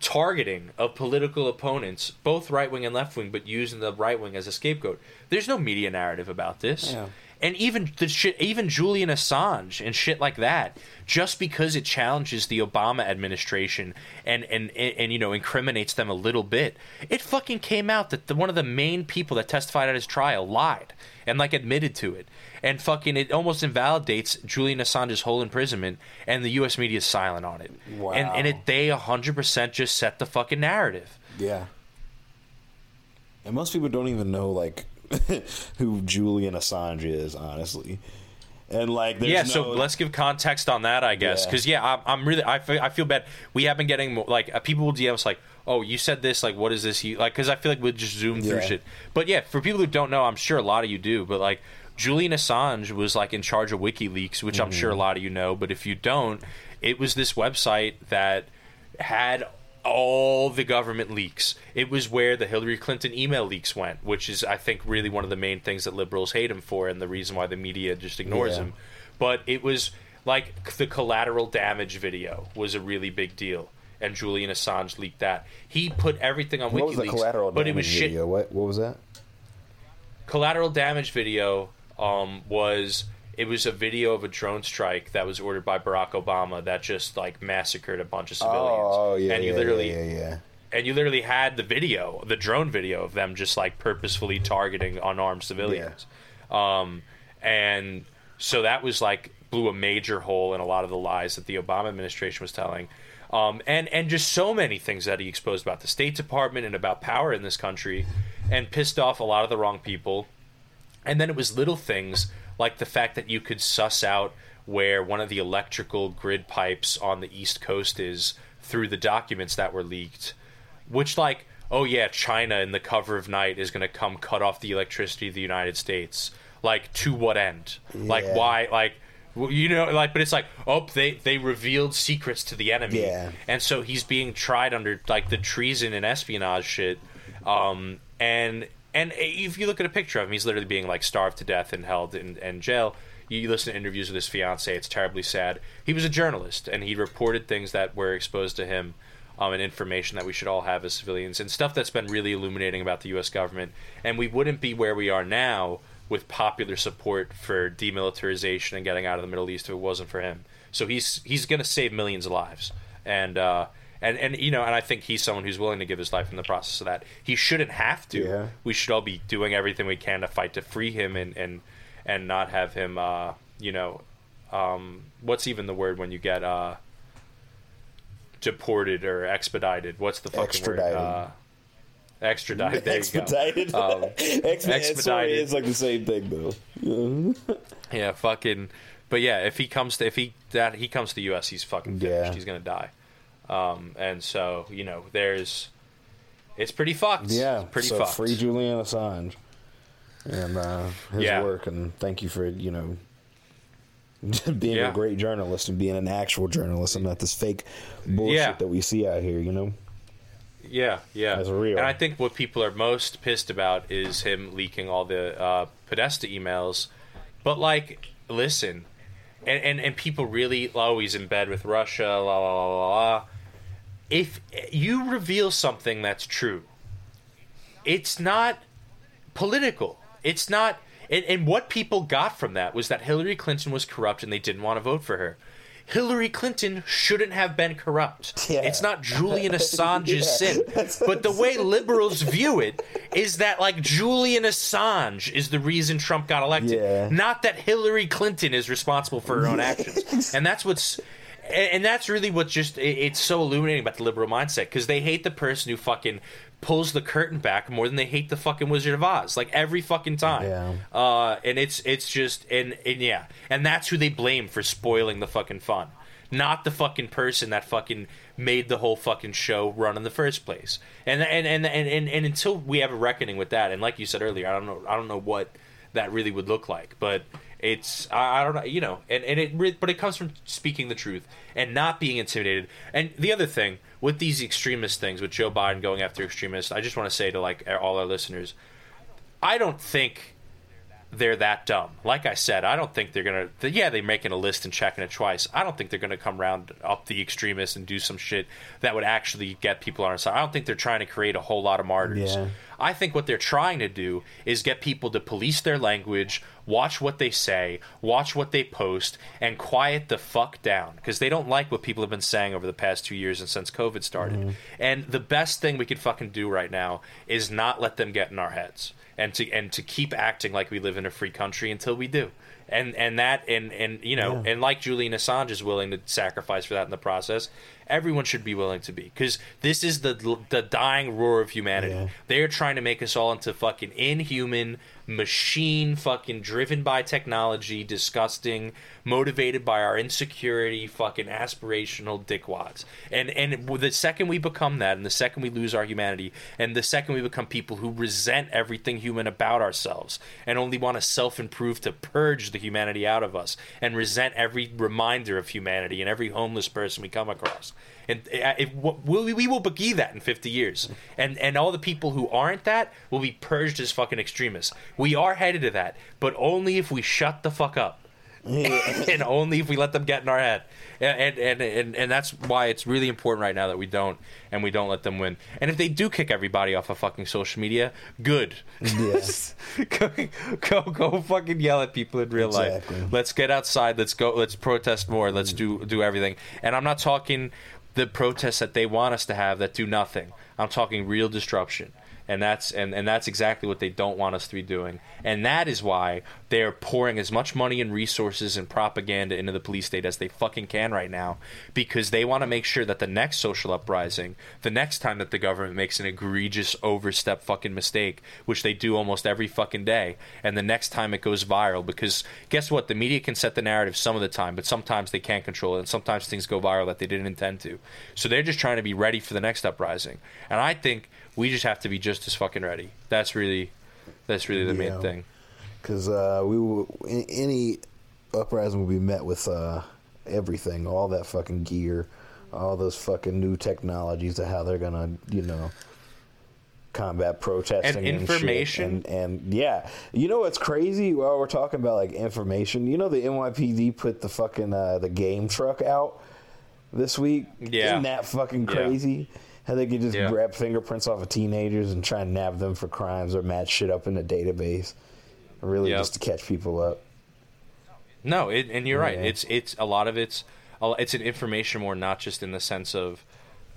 targeting of political opponents, both right wing and left wing, but using the right wing as a scapegoat. There's no media narrative about this. Yeah. And even the shit, even Julian Assange and shit like that, just because it challenges the Obama administration and and and, and, you know incriminates them a little bit, it fucking came out that the, one of the main people that testified at his trial lied and like admitted to it, and fucking it almost invalidates Julian Assange's whole imprisonment, and the U.S. media is silent on it. Wow. And and it they hundred percent just set the fucking narrative. Yeah. And most people don't even know, like, who Julian Assange is, honestly. And, like, there's yeah, no, so let's give context on that, I guess, Yeah. because yeah, I'm, I'm really I feel, I feel bad. We have been getting more, like uh, people will DM us like, oh, you said this, like, what is this? You like because I feel like we just zoom through shit. But yeah, for people who don't know, I'm sure a lot of you do. But like, Julian Assange was like in charge of WikiLeaks, which I'm Mm-hmm. sure a lot of you know. But if you don't, it was this website that had all the government leaks. It was where the Hillary Clinton email leaks went, which is, I think, really one of the main things that liberals hate him for, and the reason why the media just ignores Yeah. him. But it was like the collateral damage video was a really big deal, and Julian Assange leaked that. He put everything on What WikiLeaks, was the collateral but it was damage shit video? What, what was that? collateral damage video um, was it was a video of a drone strike that was ordered by Barack Obama that just like massacred a bunch of civilians. Oh, yeah. and you yeah, literally Yeah, yeah, yeah. and you literally had the video, the drone video of them just like purposefully targeting unarmed civilians. Um, and so that was like blew a major hole in a lot of the lies that the Obama administration was telling. Um, and and just so many things that he exposed about the State Department and about power in this country, and pissed off a lot of the wrong people. And then it was little things like the fact that you could suss out where one of the electrical grid pipes on the East Coast is through the documents that were leaked. Which, like, oh yeah, China in the cover of night is going to come cut off the electricity of the United States. Like, to what end? Like, why? Like, you know, like, but it's like, oh, they they revealed secrets to the enemy, Yeah. and so he's being tried under like the treason and espionage shit. Um, and and if you look at a picture of him, he's literally being like starved to death and held in, in jail. You listen to interviews with his fiance; it's terribly sad. He was a journalist, and he reported things that were exposed to him, um, and information that we should all have as civilians, and stuff that's been really illuminating about the U.S. government. And we wouldn't be where we are now with popular support for demilitarization and getting out of the Middle East if it wasn't for him. So he's he's going to save millions of lives, and uh, and and you know, and I think he's someone who's willing to give his life in the process of that. He shouldn't have to. Yeah. We should all be doing everything we can to fight to free him and and and not have him. Uh, you know, um, what's even the word when you get uh, deported or expedited. What's the fucking Extradited. word? Uh, extradited. There expedited. you go. Um, X-Men, Sorry, expedited. it's like the same thing though. yeah, fucking. But yeah, if he comes to if he that he comes to the U.S., he's fucking finished. Yeah. He's gonna die. Um, and so you know, there's. It's pretty fucked. Yeah, It's pretty so fucked. free Julian Assange and uh, his Yeah. work, and thank you for you know being Yeah. a great journalist and being an actual journalist and not this fake bullshit Yeah. that we see out here. You know, Yeah, yeah. That's real. And I think what people are most pissed about is him leaking all the uh, Podesta emails. But like, listen, and, and and people really he's in bed with Russia, la la la la la. If you reveal something that's true, it's not political. It's not. And, and what people got from that was that Hillary Clinton was corrupt and they didn't want to vote for her. Hillary Clinton shouldn't have been corrupt. Yeah. It's not Julian Assange's Yeah, sin. But the way liberals view it is that like Julian Assange is the reason Trump got elected. Yeah. Not that Hillary Clinton is responsible for her own actions. And that's what's and and that's really what just it- it's so illuminating about the liberal mindset because they hate the person who fucking pulls the curtain back more than they hate the fucking Wizard of Oz, like every fucking time. Yeah. Uh, and it's it's just and and yeah, and that's who they blame for spoiling the fucking fun, not the fucking person that fucking made the whole fucking show run in the first place. And and and and and, and until we have a reckoning with that, and like you said earlier, I don't know, I don't know what that really would look like, but it's I, I don't know, you know, and and it but it comes from speaking the truth and not being intimidated. And the other thing with these extremist things, with Joe Biden going after extremists, I just want to say to like all our listeners, I don't think they're that dumb. Like I said, I don't think they're gonna. Yeah, they're making a list and checking it twice. I don't think they're gonna come round up the extremists and do some shit that would actually get people on our side. I don't think they're trying to create a whole lot of martyrs. Yeah. I think what they're trying to do is get people to police their language, watch what they say, watch what they post, and quiet the fuck down because they don't like what people have been saying over the past two years and since COVID started. Mm-hmm. And the best thing we could fucking do right now is not let them get in our heads and to and to keep acting like we live in a free country until we do. And and that and and you know and like Julian Assange is willing to sacrifice for that in the process, everyone should be willing to be because this is the the dying roar of humanity. Yeah. They're trying to make us all into fucking inhuman machine, fucking driven by technology, disgusting, motivated by our insecurity, fucking aspirational dickwads. And and the second we become that, and the second we lose our humanity, and the second we become people who resent everything human about ourselves, and only want to self improve to purge the humanity out of us, and resent every reminder of humanity and every homeless person we come across. And uh, we will be that in 50 years. And and all the people who aren't that will be purged as fucking extremists. We are headed to that, but only if we shut the fuck up. and only if we let them get in our head. And, and and and that's why it's really important right now that we don't and we don't let them win. And if they do kick everybody off of fucking social media, good. Yes. go, go go fucking yell at people in real Exactly. life. Let's get outside. Let's go. Let's protest more. Let's do do everything. And I'm not talking the protests that they want us to have that do nothing. I'm talking real disruption. And that's and, and that's exactly what they don't want us to be doing. And that is why they're pouring as much money and resources and propaganda into the police state as they fucking can right now. Because they want to make sure that the next social uprising, the next time that the government makes an egregious overstep fucking mistake, which they do almost every fucking day, and the next time it goes viral, because guess what? The media can set the narrative some of the time, but sometimes they can't control it, and sometimes things go viral that they didn't intend to. So they're just trying to be ready for the next uprising. And I think we just have to be just as fucking ready. That's really, that's really the Yeah. main thing. because uh, we will any uprising will be met with uh, everything, all that fucking gear, all those fucking new technologies of how they're gonna, you know, combat protesting And information. and, and yeah, you know what's crazy? While we're talking about like information, you know, the NYPD put the fucking uh, the game truck out this week. Yeah. Isn't that fucking Yeah. How they could just Yeah. grab fingerprints off of teenagers and try and nab them for crimes or match shit up in a database. Really, Yep. just to catch people up. No, it, and you're right. Yeah. It's it's a lot of it's it's an information war, not just in the sense of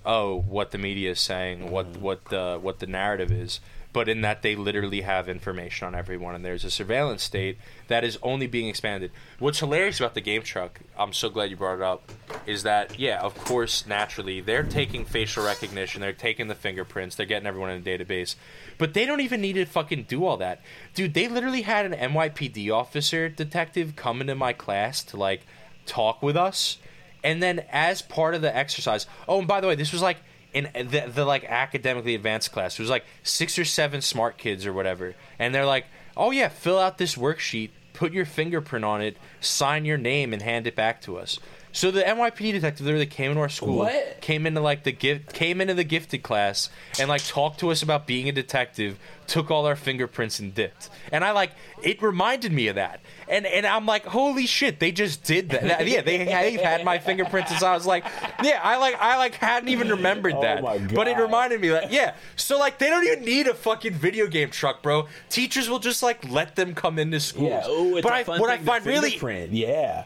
oh what the media is saying, what Mm-hmm. what the what the narrative is, but in that they literally have information on everyone, and there's a surveillance state that is only being expanded. What's hilarious about the game truck, I'm so glad you brought it up, is that yeah, of course, naturally they're taking facial recognition, they're taking the fingerprints, they're getting everyone in a database, but they don't even need to fucking do all that, dude. They literally had an NYPD officer detective come into my class to like talk with us, and then as part of the exercise, oh, and by the way, this was like in the, the like academically advanced class. It was like six or seven smart kids or whatever, and they're like, "Oh yeah, fill out this worksheet, put your fingerprint on it, sign your name, and hand it back to us." So the NYPD detective literally came into our school, What? came into like the gift, came into the gifted class, and like talked to us about being a detective. Took all our fingerprints and dipped, and I like it reminded me of that, and and I'm like, holy shit, they just did that. That- yeah, they they've had my fingerprints since I was like, yeah, I like I like hadn't even remembered Oh that, my but it God. reminded me that yeah. So like they don't even need a fucking video game truck, bro. Teachers will just like let them come into schools. Yeah. Oh, it's but a I, fun what I thing to find really fingerprint. Yeah.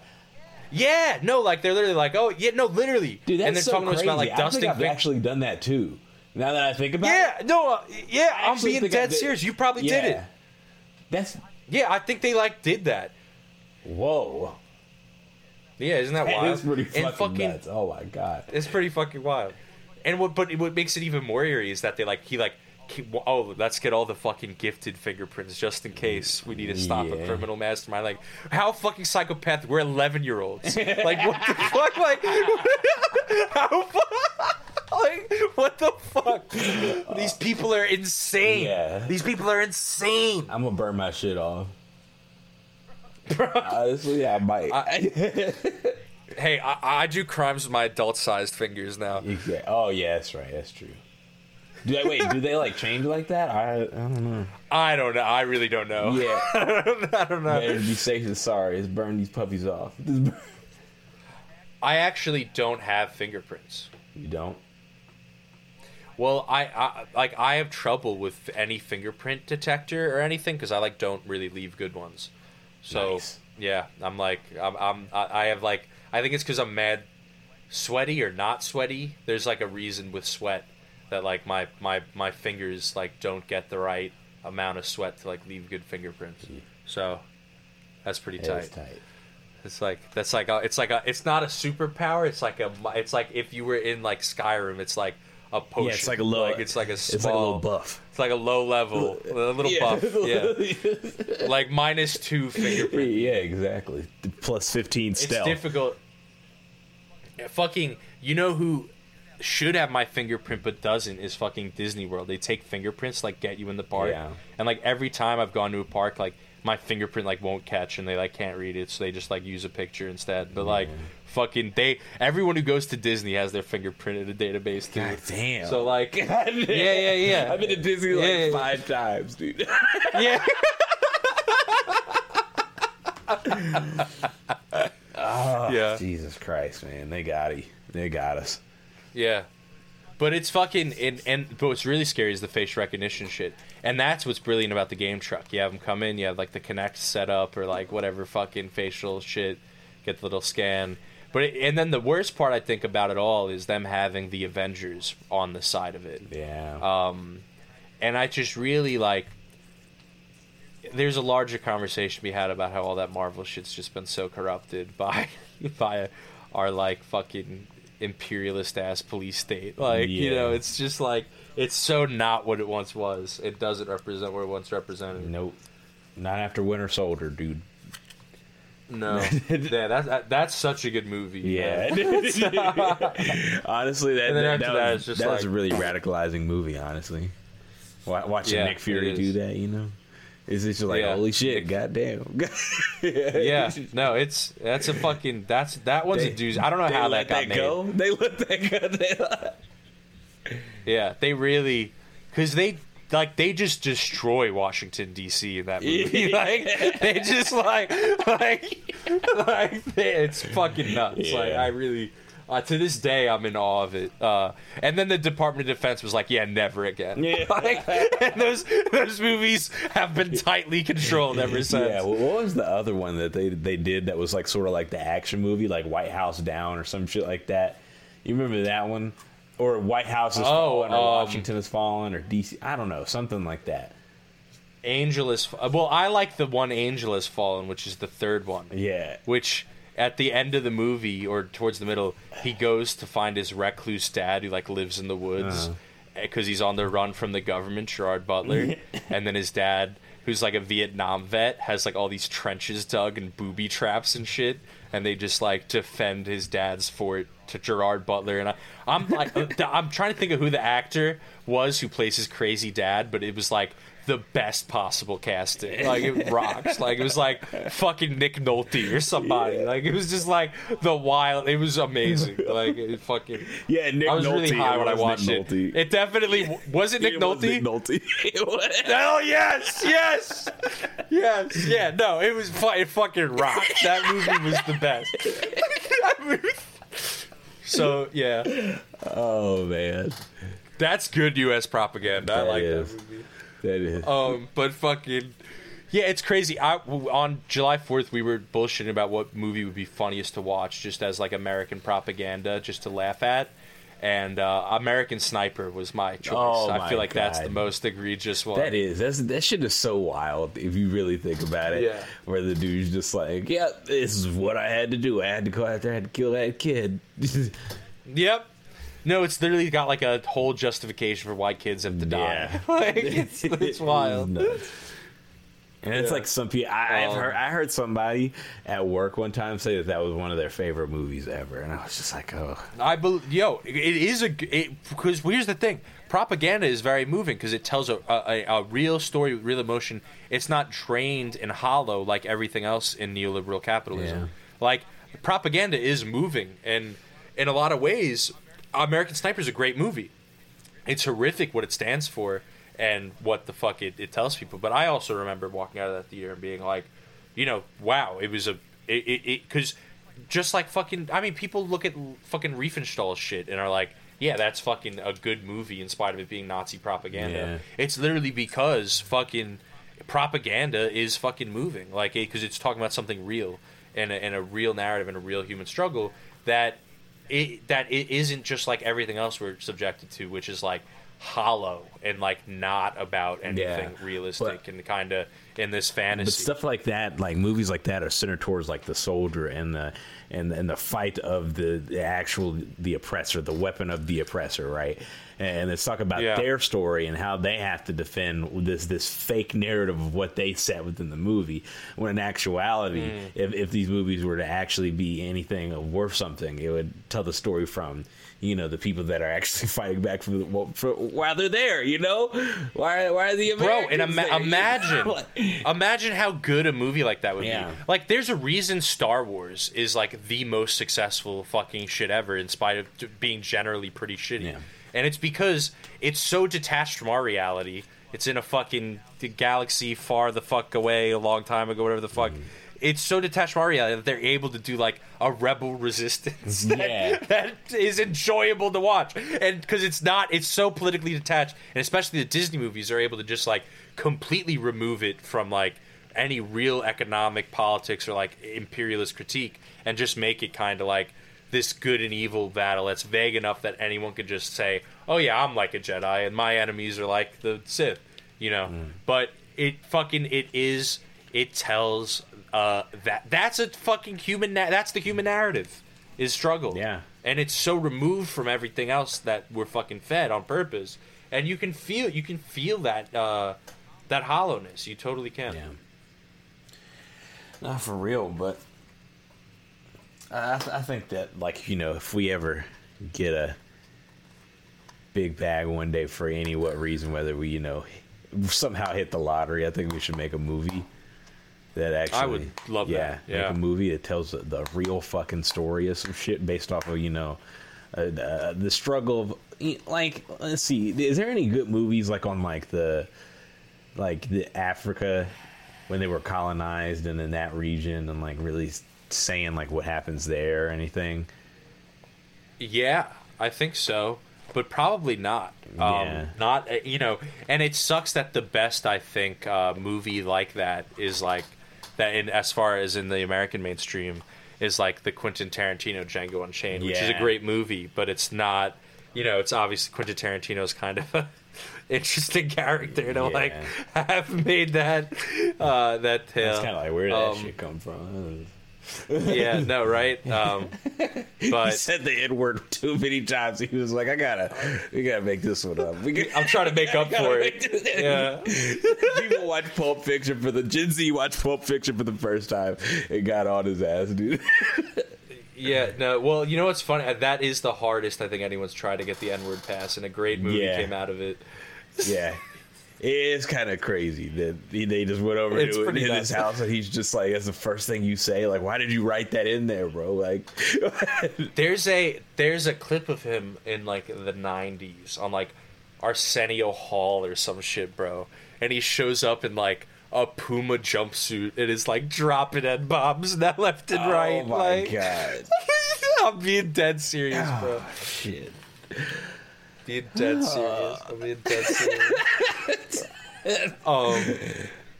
Yeah, no, like they're literally like, oh yeah, no, literally, Dude, that's and they're so talking crazy. about like I dusting. think I've fin- actually done that too. Now that I think about yeah, it. Yeah, no, uh, yeah, I I'm being dead serious. You probably did it. Yeah. That's Yeah, I think they like did that. whoa. Yeah, isn't that wild? It's pretty fucking, fucking, nuts. Oh my god. it's pretty fucking wild. And what, but what makes it even more eerie is that they like he like. Oh, let's get all the fucking gifted fingerprints just in case we need to stop a criminal mastermind. Like, how fucking psychopath? We're eleven year olds. Like, what the fuck? Like, how? fu- Like, what the fuck? These people are insane. Yeah. These people are insane. I'm gonna burn my shit off. Honestly, I might. Hey, I, I do crimes with my adult sized fingers now. Oh yeah, that's right. That's true. Do they, wait, do they like change like that? I, I don't know. I don't know. I really don't know. Yeah, I don't know. better be safe than sorry. Let's burn these puppies off. I actually don't have fingerprints. You don't. Well, I, I like I have trouble with any fingerprint detector or anything because I like don't really leave good ones. So Nice. yeah, I'm like I'm, I'm I I have like I think it's because I'm mad sweaty or not sweaty. There's like a reason with sweat that like my my my fingers like don't get the right amount of sweat to like leave good fingerprints. So that's pretty Yeah, tight. it's tight. It's like that's like a, it's like a it's not a superpower. It's like a it's like if you were in like Skyrim. It's like a potion. Yeah, it's like a little. Like it's like a small, It's like a little buff. It's like a low level, a little buff. Yeah, like minus two fingerprint. yeah, exactly. Plus fifteen stealth. It's difficult. Yeah, Fucking, you know who should have my fingerprint but doesn't is fucking Disney World. They take fingerprints like get you in the park, Yeah. and like every time I've gone to a park, like my fingerprint like won't catch and they like can't read it, so they just like use a picture instead. But like fucking they, everyone who goes to Disney has their fingerprint in a database too. God damn. So like, yeah, yeah, yeah. I've been to Disney like Yeah, yeah. five times, dude. yeah. oh, yeah. Jesus Christ, man, they got you. They got us. Yeah. But it's fucking and, and but what's really scary is the face recognition shit, and that's what's brilliant about the game truck. You have them come in, you have like the Kinect set up or like whatever fucking facial shit, get the little scan. But it, and then the worst part I think about it all is them having the Avengers on the side of it, Yeah. Um, and I just really like. There's a larger conversation to be had about how all that Marvel shit's just been so corrupted by by our like fucking imperialist ass police state. Like you know, it's just like it's so not what it once was. It doesn't represent what it once represented. nope. Not after Winter Soldier, dude. No, yeah, that's that, that's such a good movie. Yeah. honestly, that, And that, after that that, was, just that was a really radicalizing movie, honestly. Watching Yeah, Nick Fury do that, you know? It's just like, Yeah. holy shit, goddamn. yeah. No, it's that's a fucking that's that one's a doozy. I don't know how that got made. go. They let that go. They Yeah, they really, because they like they just destroy Washington D.C. in that movie. like they just like like like they, it's fucking nuts. Like I really. Uh, to this day, I'm in awe of it. Uh, and then the Department of Defense was like, "Yeah, never again." Yeah. like, and those those movies have been tightly controlled ever since. Yeah, well, what was the other one that they they did that was like sort of like the action movie, like White House Down or some shit like that? You remember that one? or White House has Oh, fallen, or um, Washington has fallen, or DC. I don't know, something like that. Angel is well. I like the one Angel has fallen, which is the third one. Yeah, Which at the end of the movie or towards the middle, he goes to find his recluse dad who like lives in the woods Uh-huh. because he's on the run from the government, Gerard Butler, and then his dad. Who's like a Vietnam vet has like all these trenches dug and booby traps and shit, and they just like defend his dad's fort to Gerard Butler. And I, I'm like, I'm trying to think of who the actor was who plays his crazy dad, but it was like the best possible casting. Like it rocks. Like it was like fucking Nick Nolte or somebody. Like it was just like the wild. It was amazing. Like it fucking. yeah. Nick I was really high when I watched Nick it. Nolte. It definitely was it Nick It was Nolte. Nick Nolte. Hell yes, yes, yes, yeah. No, it was it fucking rocked. That movie was the best. That movie- so yeah, Oh man, that's good U.S. propaganda. I like is. that movie. That is. Um, but fucking, yeah, it's crazy. I on July Fourth we were bullshitting about what movie would be funniest to watch, just as like American propaganda, just to laugh at. And uh, American Sniper was my choice. Oh I my feel like that's the most egregious one. That is that's that shit is so wild if you really think about it. Yeah. Where the dude's just like, yeah, this is what I had to do. I had to go out there, I had to kill that kid. Yep. No, it's literally got like a whole justification for why kids have to die. Yeah. like, it's, it's wild. nuts. And it's Yeah. like some people. I, I've Um, heard. I heard somebody at work one time say that that was one of their favorite movies ever, and I was just like, oh, I believe, yo, it is a because here's the thing: propaganda is very moving because it tells a, a a real story with real emotion. It's not drained and hollow like everything else in neoliberal capitalism. Yeah. Like propaganda is moving, and in a lot of ways, American Sniper is a great movie. It's horrific what it stands for and what the fuck it, it tells people. But I also remember walking out of that theater and being like, you know, wow, it was a it it because just like fucking I mean, people look at fucking Riefenstahl shit and are like, yeah, that's fucking a good movie in spite of it being Nazi propaganda. Yeah. It's literally because fucking propaganda is fucking moving, like because it's talking about something real and a, and a real narrative and a real human struggle that it that it isn't just like everything else we're subjected to, which is like hollow and like not about anything Yeah, realistic but- and kind of in this fantasy. But stuff like that, like movies like that, are centered towards like the soldier and the and and the fight of the, the actual the oppressor, the weapon of the oppressor, right? And let's talk about Yeah. their story and how they have to defend this this fake narrative of what they set within the movie. When in actuality, Mm. if if these movies were to actually be anything of worth something, it would tell the story from you know the people that are actually fighting back from, the, well, for, while they're there. You know, why why are the Bro, and ima- imagine, imagine how good a movie like that would Yeah. be. Like, there's a reason Star Wars is like the most successful fucking shit ever, in spite of being generally pretty shitty. Yeah. And it's because it's so detached from our reality. It's in a fucking galaxy far the fuck away, a long time ago, whatever the fuck. Mm. It's so detached from our reality that they're able to do like a rebel resistance that, Yeah. that is enjoyable to watch, and because it's not, it's so politically detached, and especially the Disney movies are able to just like completely remove it from like any real economic politics or like imperialist critique, and just make it kind of like this good and evil battle that's vague enough that anyone could just say, "Oh yeah, I'm like a Jedi, and my enemies are like the Sith," you know. But it fucking it is it tells uh that that's a fucking human na- that's the human narrative is struggle. Yeah. And it's so removed from everything else that we're fucking fed on purpose. And you can feel you can feel that uh that hollowness. You totally can. Yeah. Not for real, but I, th- I think that, like, you know, if we ever get a big bag one day for any what reason, whether we, you know, somehow hit the lottery, I think we should make a movie that actually. I would love yeah, that, yeah. Make a movie that tells the, the real fucking story of some shit based off of, you know, uh, uh, the struggle of. Like, let's see, is there any good movies, like, on, like, the like the Africa when they were colonized and in that region and like really saying like what happens there or anything. Yeah, I think so, but probably not. Yeah. Um, not uh, you know, and it sucks that the best I think uh, movie like that is like that. In as far as in the American mainstream, is like the Quentin Tarantino Django Unchained, which is a great movie, but it's not you know, it's obviously Quentin Tarantino's kind of a interesting character to like have made that uh, that tale. That's kind of like where did Um, that shit come from? yeah, no, right? Um, he said the N word too many times. He was like, "I gotta, we gotta make this one up. We I'm trying to make up for it. Yeah. People watch Pulp Fiction for the Gen Z watched Pulp Fiction for the first time and got on his ass, dude. Yeah, no. Well, you know what's funny? Uh, That is the hardest I think anyone's tried to get the N word pass, and a great movie Yeah. came out of it. yeah. It is kind of crazy that they just went over It's to his nuts. house and he's just like, that's the first thing you say. Like, why did you write that in there, bro? Like, There's a there's a clip of him in like the '90s on like Arsenio Hall or some shit, bro, and he shows up in like a Puma jumpsuit and is like dropping n bombs now left and oh right. oh my like, god. I'm being dead serious, ah, bro. Shit. Being dead serious. I'm being dead serious. um,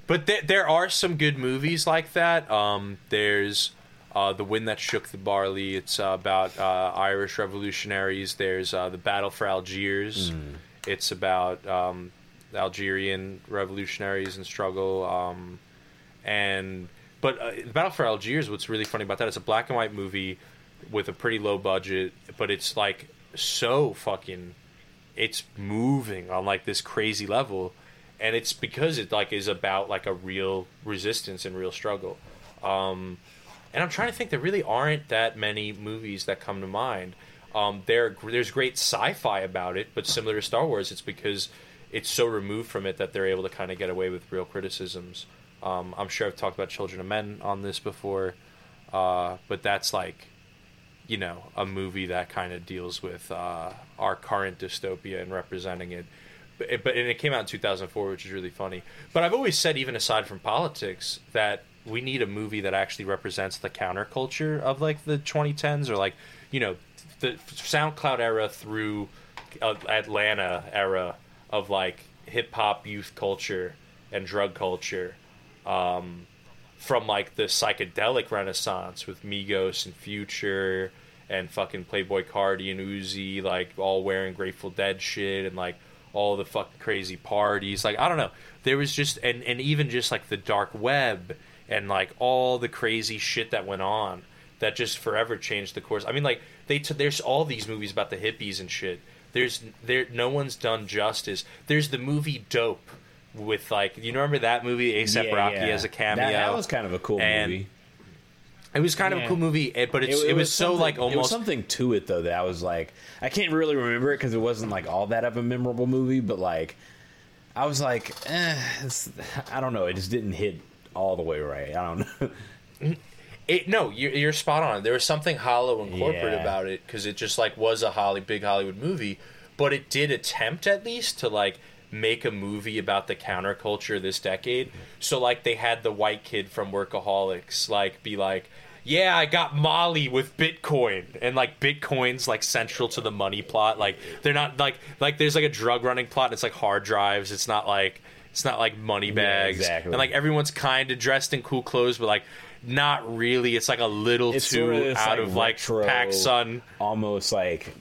but there, there are some good movies like that. Um, there's uh, the Wind That Shook the Barley. It's uh, about uh, Irish revolutionaries. There's uh, the Battle for Algiers. It's about um, Algerian revolutionaries and struggle. Um, and but uh, the Battle for Algiers. What's really funny about that? It's a black and white movie with a pretty low budget, but it's like so fucking. It's moving on like this crazy level, and it's because it like is about like a real resistance and real struggle. Um, and I'm trying to think. There really aren't that many movies that come to mind. Um, there, there's great sci-fi about it, but similar to Star Wars, it's because it's so removed from it that they're able to kind of get away with real criticisms. Um, I'm sure I've talked about Children of Men on this before, uh, but that's like, you know, a movie that kind of deals with uh, our current dystopia and representing it. But, it- but and it came out in 2004, which is really funny. But I've always said, even aside from politics, that we need a movie that actually represents the counterculture of like the 2010s or like, you know, the SoundCloud era through uh, Atlanta era of like hip hop youth culture and drug culture um, from like the psychedelic renaissance with Migos and Future and fucking Playboi Carti and Uzi, like all wearing Grateful Dead shit and like all the fucking crazy parties. Like I don't know, there was just and and even just like the dark web and like all the crazy shit that went on that just forever changed the course. I mean, like they t- there's all these movies about the hippies and shit. There's there no one's done justice. There's the movie Dope with like you remember that movie ASAP Yeah, Rocky yeah. as a cameo. That, that was kind of a cool And movie. It was kind of a cool movie, but it's, it, was, so like It was almost something to it though that I was like, I can't really remember it because it wasn't like all that of a memorable movie, but like, I was like, eh, I don't know, it just didn't hit all the way right. I don't know. It, no, you're, you're spot on. There was something hollow and corporate Yeah. about it because it just like was a Holly big Hollywood movie, but it did attempt at least to like make a movie about the counterculture this decade. So like they had the white kid from Workaholics like be like, "Yeah, I got Molly with Bitcoin," and like Bitcoin's like central to the money plot. Like they're not like like there's like a drug running plot. And it's like hard drives. It's not like it's not like money bags. exactly. And like everyone's kind of dressed in cool clothes, but like not really. It's like a little It's too sort of out of like retro, Pac Sun. almost like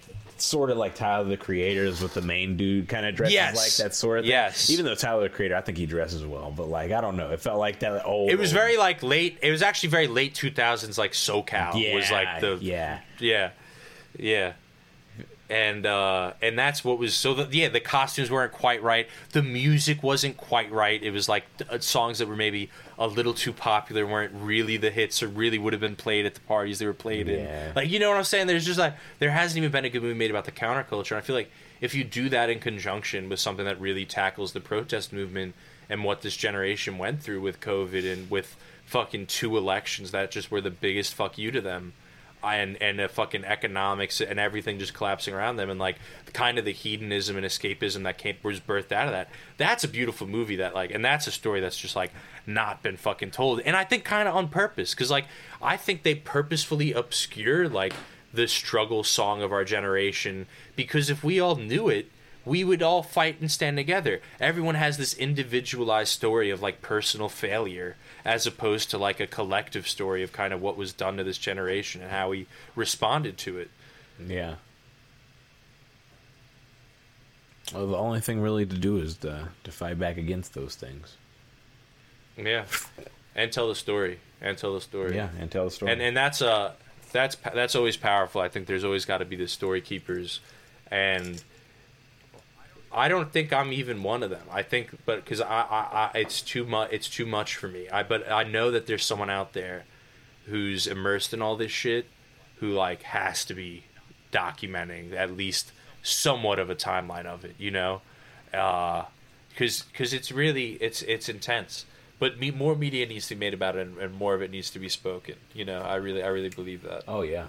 sort of like Tyler the Creator's with the main dude kind of dresses Yes. like that sort of thing. Yes. Even though Tyler the Creator, I think he dresses well, but like I don't know, it felt like that old. It was very like late. It was actually very late two thousands. Like SoCal yeah, was like the yeah. yeah, yeah. And uh, and that's what was so. The, yeah, the costumes weren't quite right. The music wasn't quite right. It was like uh, songs that were maybe a little too popular, weren't really the hits, or really would have been played at the parties they were played Yeah. in. Like you know what I'm saying? There's just like there hasn't even been a good movie made about the counterculture. And I feel like if you do that in conjunction with something that really tackles the protest movement and what this generation went through with COVID and with fucking two elections that just were the biggest fuck you to them and and the fucking economics and everything just collapsing around them and like kind of the hedonism and escapism that came was birthed out of that that's a beautiful movie that like and that's a story that's just like not been fucking told and i think kind of on purpose because like i think they purposefully obscure like the struggle song of our generation because if we all knew it we would all fight and stand together. Everyone has this individualized story of like personal failure as opposed to like a collective story of kind of what was done to this generation and how we responded to it. Yeah. Well, the only thing really to do is to, to fight back against those things. Yeah, and tell the story, and tell the story. Yeah, and tell the story. and and that's uh that's that's always powerful. I think there's always got to be the story keepers, and I don't think I'm even one of them. I think, but because I, I, I it's too much. It's too much for me. I but I know that there's someone out there who's immersed in all this shit, who like has to be documenting at least somewhat of a timeline of it. You know, uh, because because it's really it's it's intense. But me, more media needs to be made about it, and, and more of it needs to be spoken. You know, I really I really believe that. oh yeah,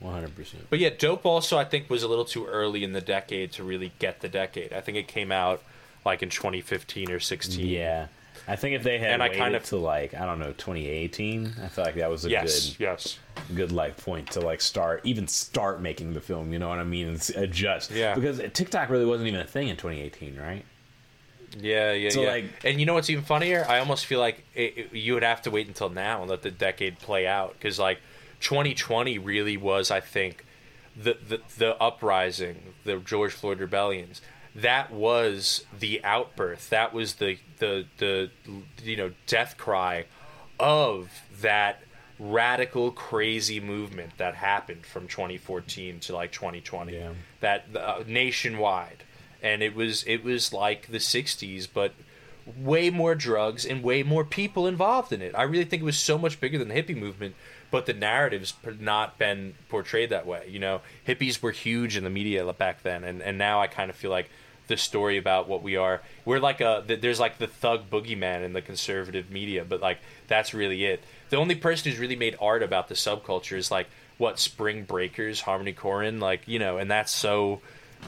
one hundred percent. But yeah, Dope also I think was a little too early in the decade to really get the decade. I think it came out like in 2015 or 16. Yeah, I think if they had And I waited kind of- to like I don't know 2018, I feel like that was a Yes. good Yes. good like point to like start even start making the film. You know what I mean? And s- adjust. Yeah. Because TikTok really wasn't even a thing in 2018, right? Yeah, yeah, So, yeah. like- and you know what's even funnier? I almost feel like it, it- you would have to wait until now and let the decade play out because like 2020 really was, I think, the the the uprising, the George Floyd rebellions. That was the outbirth. That was the the the you know death cry of that radical crazy movement that happened from 2014 to like 2020 Yeah. that uh, nationwide and it was it was like the 60s but way more drugs and way more people involved in it i really think it was so much bigger than the hippie movement but the narratives not been portrayed that way you know hippies were huge in the media back then and, and now i kind of feel like the story about what we are we're like a there's like the thug boogeyman in the conservative media but like that's really it the only person who's really made art about the subculture is like what spring breakers harmony Korine, like you know and that's so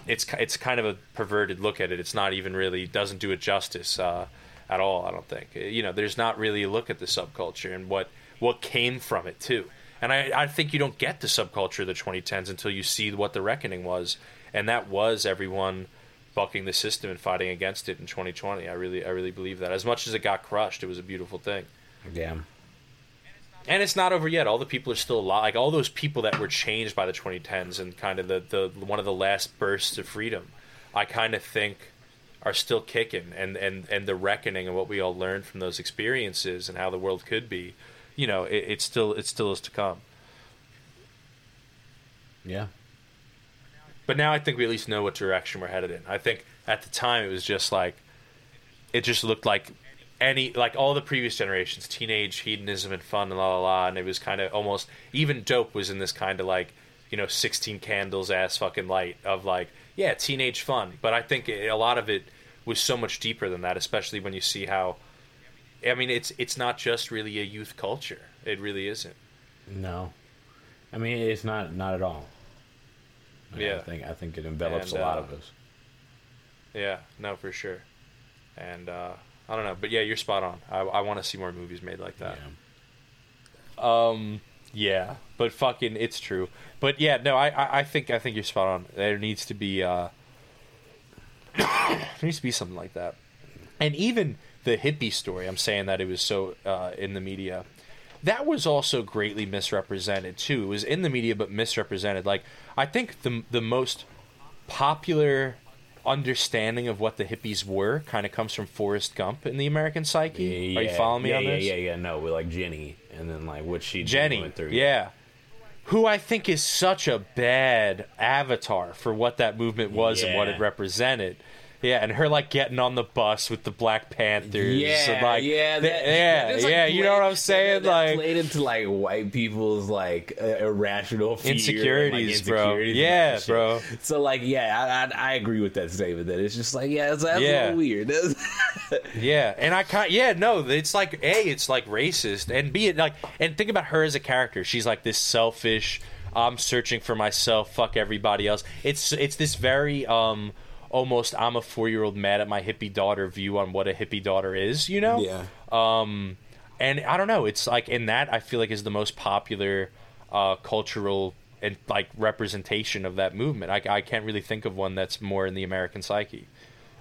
it's it's kind of a perverted look at it. It's not even really doesn't do it justice uh, at all. I don't think you know. There's not really a look at the subculture and what what came from it too. And I, I think you don't get the subculture of the 2010s until you see what the reckoning was, and that was everyone bucking the system and fighting against it in 2020. I really I really believe that. As much as it got crushed, it was a beautiful thing. Yeah. And it's not over yet. All the people are still alive. Like all those people that were changed by the 2010s and kind of the, the one of the last bursts of freedom, I kind of think are still kicking. And, and, and the reckoning and what we all learned from those experiences and how the world could be, you know, it, it's still it still is to come. Yeah. But now I think we at least know what direction we're headed in. I think at the time it was just like it just looked like any like all the previous generations, teenage hedonism and fun and la la la, and it was kind of almost even dope was in this kind of like you know sixteen candles ass fucking light of like yeah teenage fun. But I think it, a lot of it was so much deeper than that, especially when you see how. I mean, it's it's not just really a youth culture. It really isn't. No. I mean, it's not not at all. I Yeah. think I think it envelops And, a lot uh, of us. Yeah, no, for sure. And uh, I don't know, but yeah, you're spot on. I, I want to see more movies made like that. Yeah. Um, yeah, but fucking, it's true. But yeah, no, I, I, I think I think you're spot on. There needs to be uh, there needs to be something like that. And even the hippie story, I'm saying that it was so uh, in the media. That was also greatly misrepresented too. It was in the media, but misrepresented. Like I think the the most popular understanding of what the hippies were kind of comes from Forrest Gump in the American psyche. Are you following me yeah, on this? Yeah, yeah, yeah. No, with like Jenny, and then like what she Jenny, went through. yeah. Who I think is such a bad avatar for what that movement was and what it represented. Yeah, and her like getting on the bus with the Black Panthers. Yeah, and, like, yeah, th- that- yeah, like, yeah. You know what I'm saying? That, like, played into like white people's like uh, irrational fear and, like, Insecurities, bro. Yeah, bro. So like, yeah, I, I, I agree with that statement. That it's just like, yeah, it's, that's a Yeah. little weird. Yeah, and I kind yeah no, it's like a it's like racist, and b it like and think about her as a character. She's like this selfish. I'm searching for myself. Fuck everybody else. It's it's this very um almost I'm a four year old mad at my hippie daughter view on what a hippie daughter is. You know. Yeah. Um, and I don't know. It's like in that I feel like is the most popular uh, cultural and like representation of that movement. I, I can't really think of one that's more in the American psyche.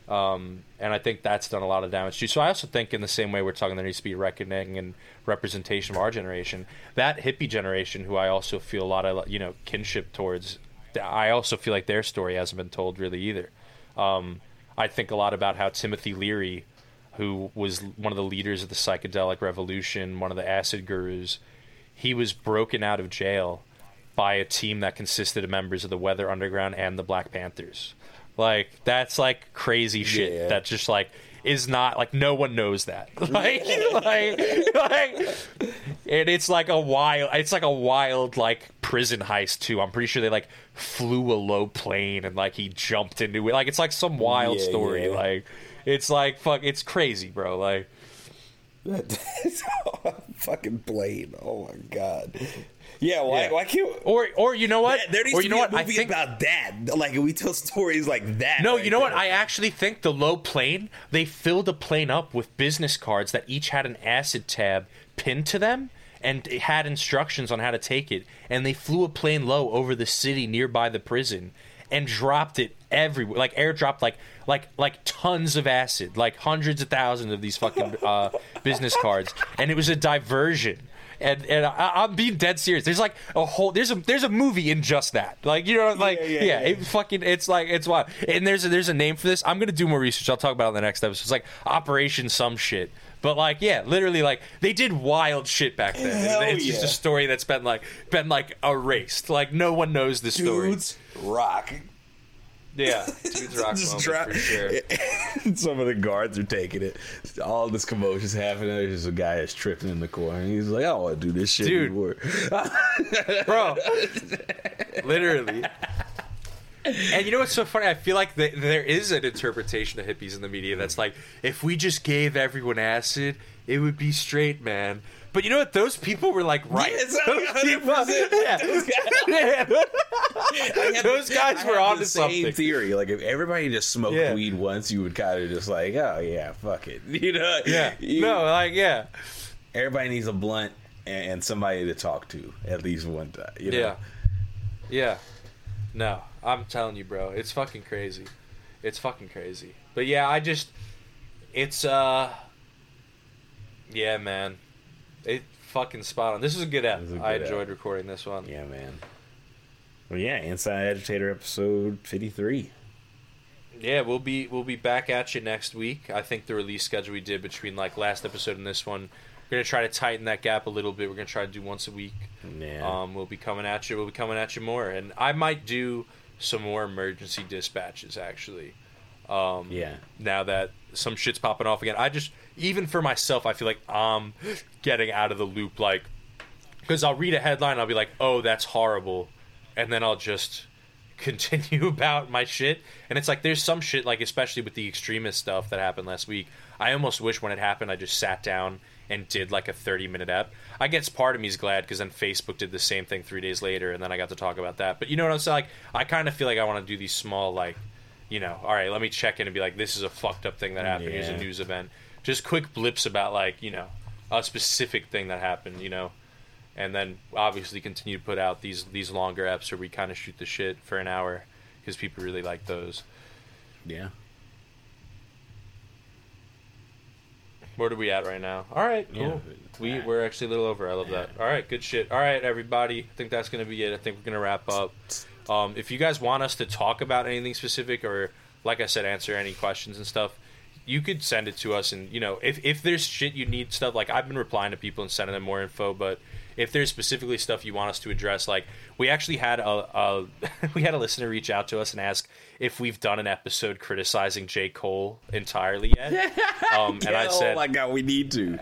Um, and I think that's done a lot of damage too. So I also think, in the same way we're talking, there needs to be reckoning and representation of our generation. That hippie generation, who I also feel a lot of you know kinship towards, I also feel like their story hasn't been told really either. Um, I think a lot about how Timothy Leary, who was one of the leaders of the psychedelic revolution, one of the acid gurus, he was broken out of jail by a team that consisted of members of the Weather Underground and the Black Panthers. Like that's like crazy shit. Yeah. That just like is not like no one knows that. Like like like and it's like a wild it's like a wild like prison heist too. I'm pretty sure they like flew a low plane and like he jumped into it. Like it's like some wild Yeah, story. yeah. Like it's like fuck it's crazy, bro. Like fucking blade. Oh my god. Yeah, why? Yeah. Why can't? or or you know what? That- there needs or to you know be what? a I movie think about that. Like we tell stories like that. No, right you know what? I actually think the low plane, they filled a plane up with business cards that each had an acid tab pinned to them and it had instructions on how to take it. And they flew a plane low over the city nearby the prison and dropped it everywhere. Like airdropped like like like tons of acid, like hundreds of thousands of these fucking uh, business cards. And it was a diversion. And, and I, I'm being dead serious. There's like a whole there's a there's a movie in just that. Like you know like Yeah, yeah, yeah, yeah. it fucking it's like it's wild. And there's a, there's a name for this. I'm gonna do more research. I'll talk about it in the next episode. It's like Operation some shit. But like yeah, literally like they did wild shit back then. Hell it's just yeah. a story that's been like been like erased. Like no one knows this story. dudes rock. Yeah, dudes rock moment drop. for sure. Some of the guards are taking it. All this commotion's happening. There's a guy that's tripping in the corner. He's like, I don't want to do this shit Dude. anymore. bro. Literally. And you know what's so funny? I feel like th there is an interpretation of hippies in the media that's like, if we just gave everyone acid, it would be straight, man. But you know what? Those people were like, right. 100%. yeah. Yeah. Those guys I were on the same theory. Like if everybody just smoked Yeah. weed once, you would kind of just like, oh yeah, fuck it. You know? Yeah. You- No, like, yeah. Everybody needs a blunt and, and somebody to talk to at least one time. You know? Yeah. Yeah. No, I'm telling you, bro. It's fucking crazy. It's fucking crazy. But yeah, I just it's uh Yeah, man. It fucking spot on. This is a good app. This is a I enjoyed app. recording this one. Yeah, man. Well, yeah, Inside Agitator episode fifty-three. Yeah, we'll be we'll be back at you next week. I think the release schedule we did between like last episode and this one, we're gonna try to tighten that gap a little bit. We're gonna try to do once a week. Yeah. Um, we'll be coming at you. We'll be coming at you more, and I might do some more emergency dispatches actually. Um, yeah. Now that some shit's popping off again, I just even for myself, I feel like I'm getting out of the loop. Like, because I'll read a headline, I'll be like, "Oh, that's horrible," and then I'll just continue about my shit. And it's like there's some shit, like especially with the extremist stuff that happened last week. I almost wish when it happened, I just sat down and did like a 30 minute app. I guess part of me is glad because then Facebook did the same thing three days later, and then I got to talk about that. But you know what I'm saying? Like, I kind of feel like I want to do these small, like, you know, all right, let me check in and be like, this is a fucked up thing that happened. Here's a news event. Just quick blips about like, you know, a specific thing that happened. You know, and then obviously continue to put out these these longer eps where we kind of shoot the shit for an hour because people really like those. Yeah. Where are we at right now? All right, Yeah. cool. We we're actually a little over. I love that. All right, good shit. All right, everybody. I think that's gonna be it. I think we're gonna wrap up. Um, if you guys want us to talk about anything specific, or like I said, answer any questions and stuff, you could send it to us. And you know, if if there's shit you need stuff, like I've been replying to people and sending them more info, but if there's specifically stuff you want us to address, like we actually had a, a we had a listener reach out to us and ask if we've done an episode criticizing J Cole entirely yet. Um, and I said, oh said, my god, we need to.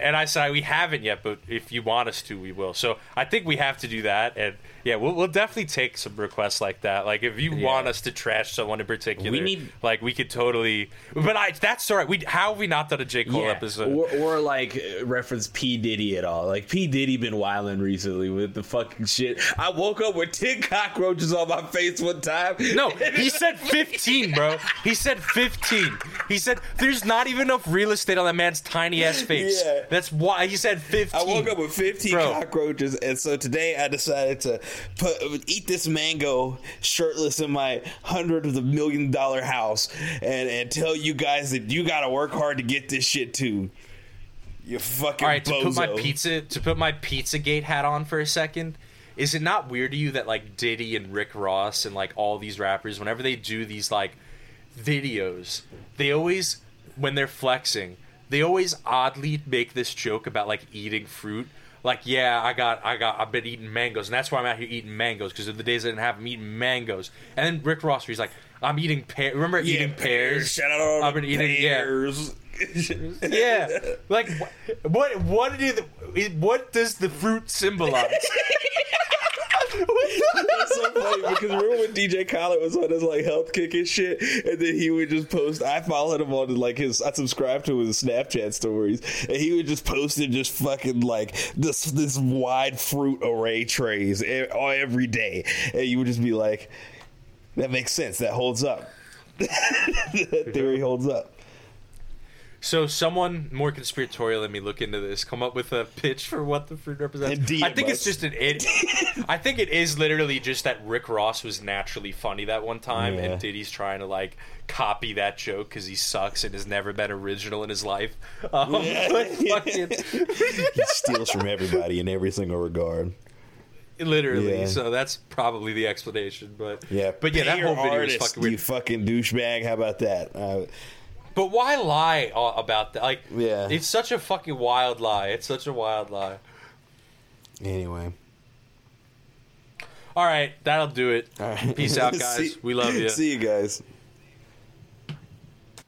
and I said we haven't yet, but if you want us to, we will. So I think we have to do that, and yeah, we'll, we'll definitely take some requests like that. Like if you want us to trash someone in particular, We need- like we could totally. But I that's all right. We how have we not done a J Cole episode? Or, or like reference P Diddy at all. Like P Diddy been wilding recently with the fucking shit. I woke up with ten cockroaches on my face one time. No, he said 15, bro. He said 15. He said there's not even enough real estate on that man's tiny ass face. Yeah. That's why he said 15. I woke up with 15 Bro. cockroaches, and so today I decided to put eat this mango shirtless in my hundred of the million dollar house, and and tell you guys that you got to work hard to get this shit too. You fucking All right, to put my pizza to put my Pizzagate hat on for a second. is it not weird to you that like Diddy and Rick Ross and like all these rappers, whenever they do these like videos, they always when they're flexing, they always oddly make this joke about like eating fruit. Like, yeah, I got, I got, I've been eating mangoes, and that's why I'm out here eating mangoes because of the days I didn't have them eating mangoes. And then Rick Ross, he's like, I'm eating pears. Remember eating pears? Shout out I've been eating pears. Yeah, like wh- what? What did it, what does the fruit symbolize? That's so funny because remember when DJ Khaled was on his like health kick and shit, and then he would just post. I followed him on like his. I subscribed to his Snapchat stories, and he would just post it just fucking like this this wide fruit array trays every day, and you would just be like, "That makes sense. That holds up. that theory holds up." So someone more conspiratorial than me look into this, come up with a pitch for what the fruit represents. DM I think it's just an it. I think it is literally just that Rick Ross was naturally funny that one time, Yeah. and Diddy's trying to like copy that joke because he sucks and has never been original in his life. Um, but fucking, He steals from everybody in every single regard. literally. Yeah. So that's probably the explanation. But Yeah, but yeah, pay that whole video artist, was fucking weird. You fucking douchebag. How about that? Uh, But why lie uh, about that? Like, Yeah. it's such a fucking wild lie. It's such a wild lie. anyway. All right, that'll do it. Right. Peace out, guys. See- we love you. See you guys.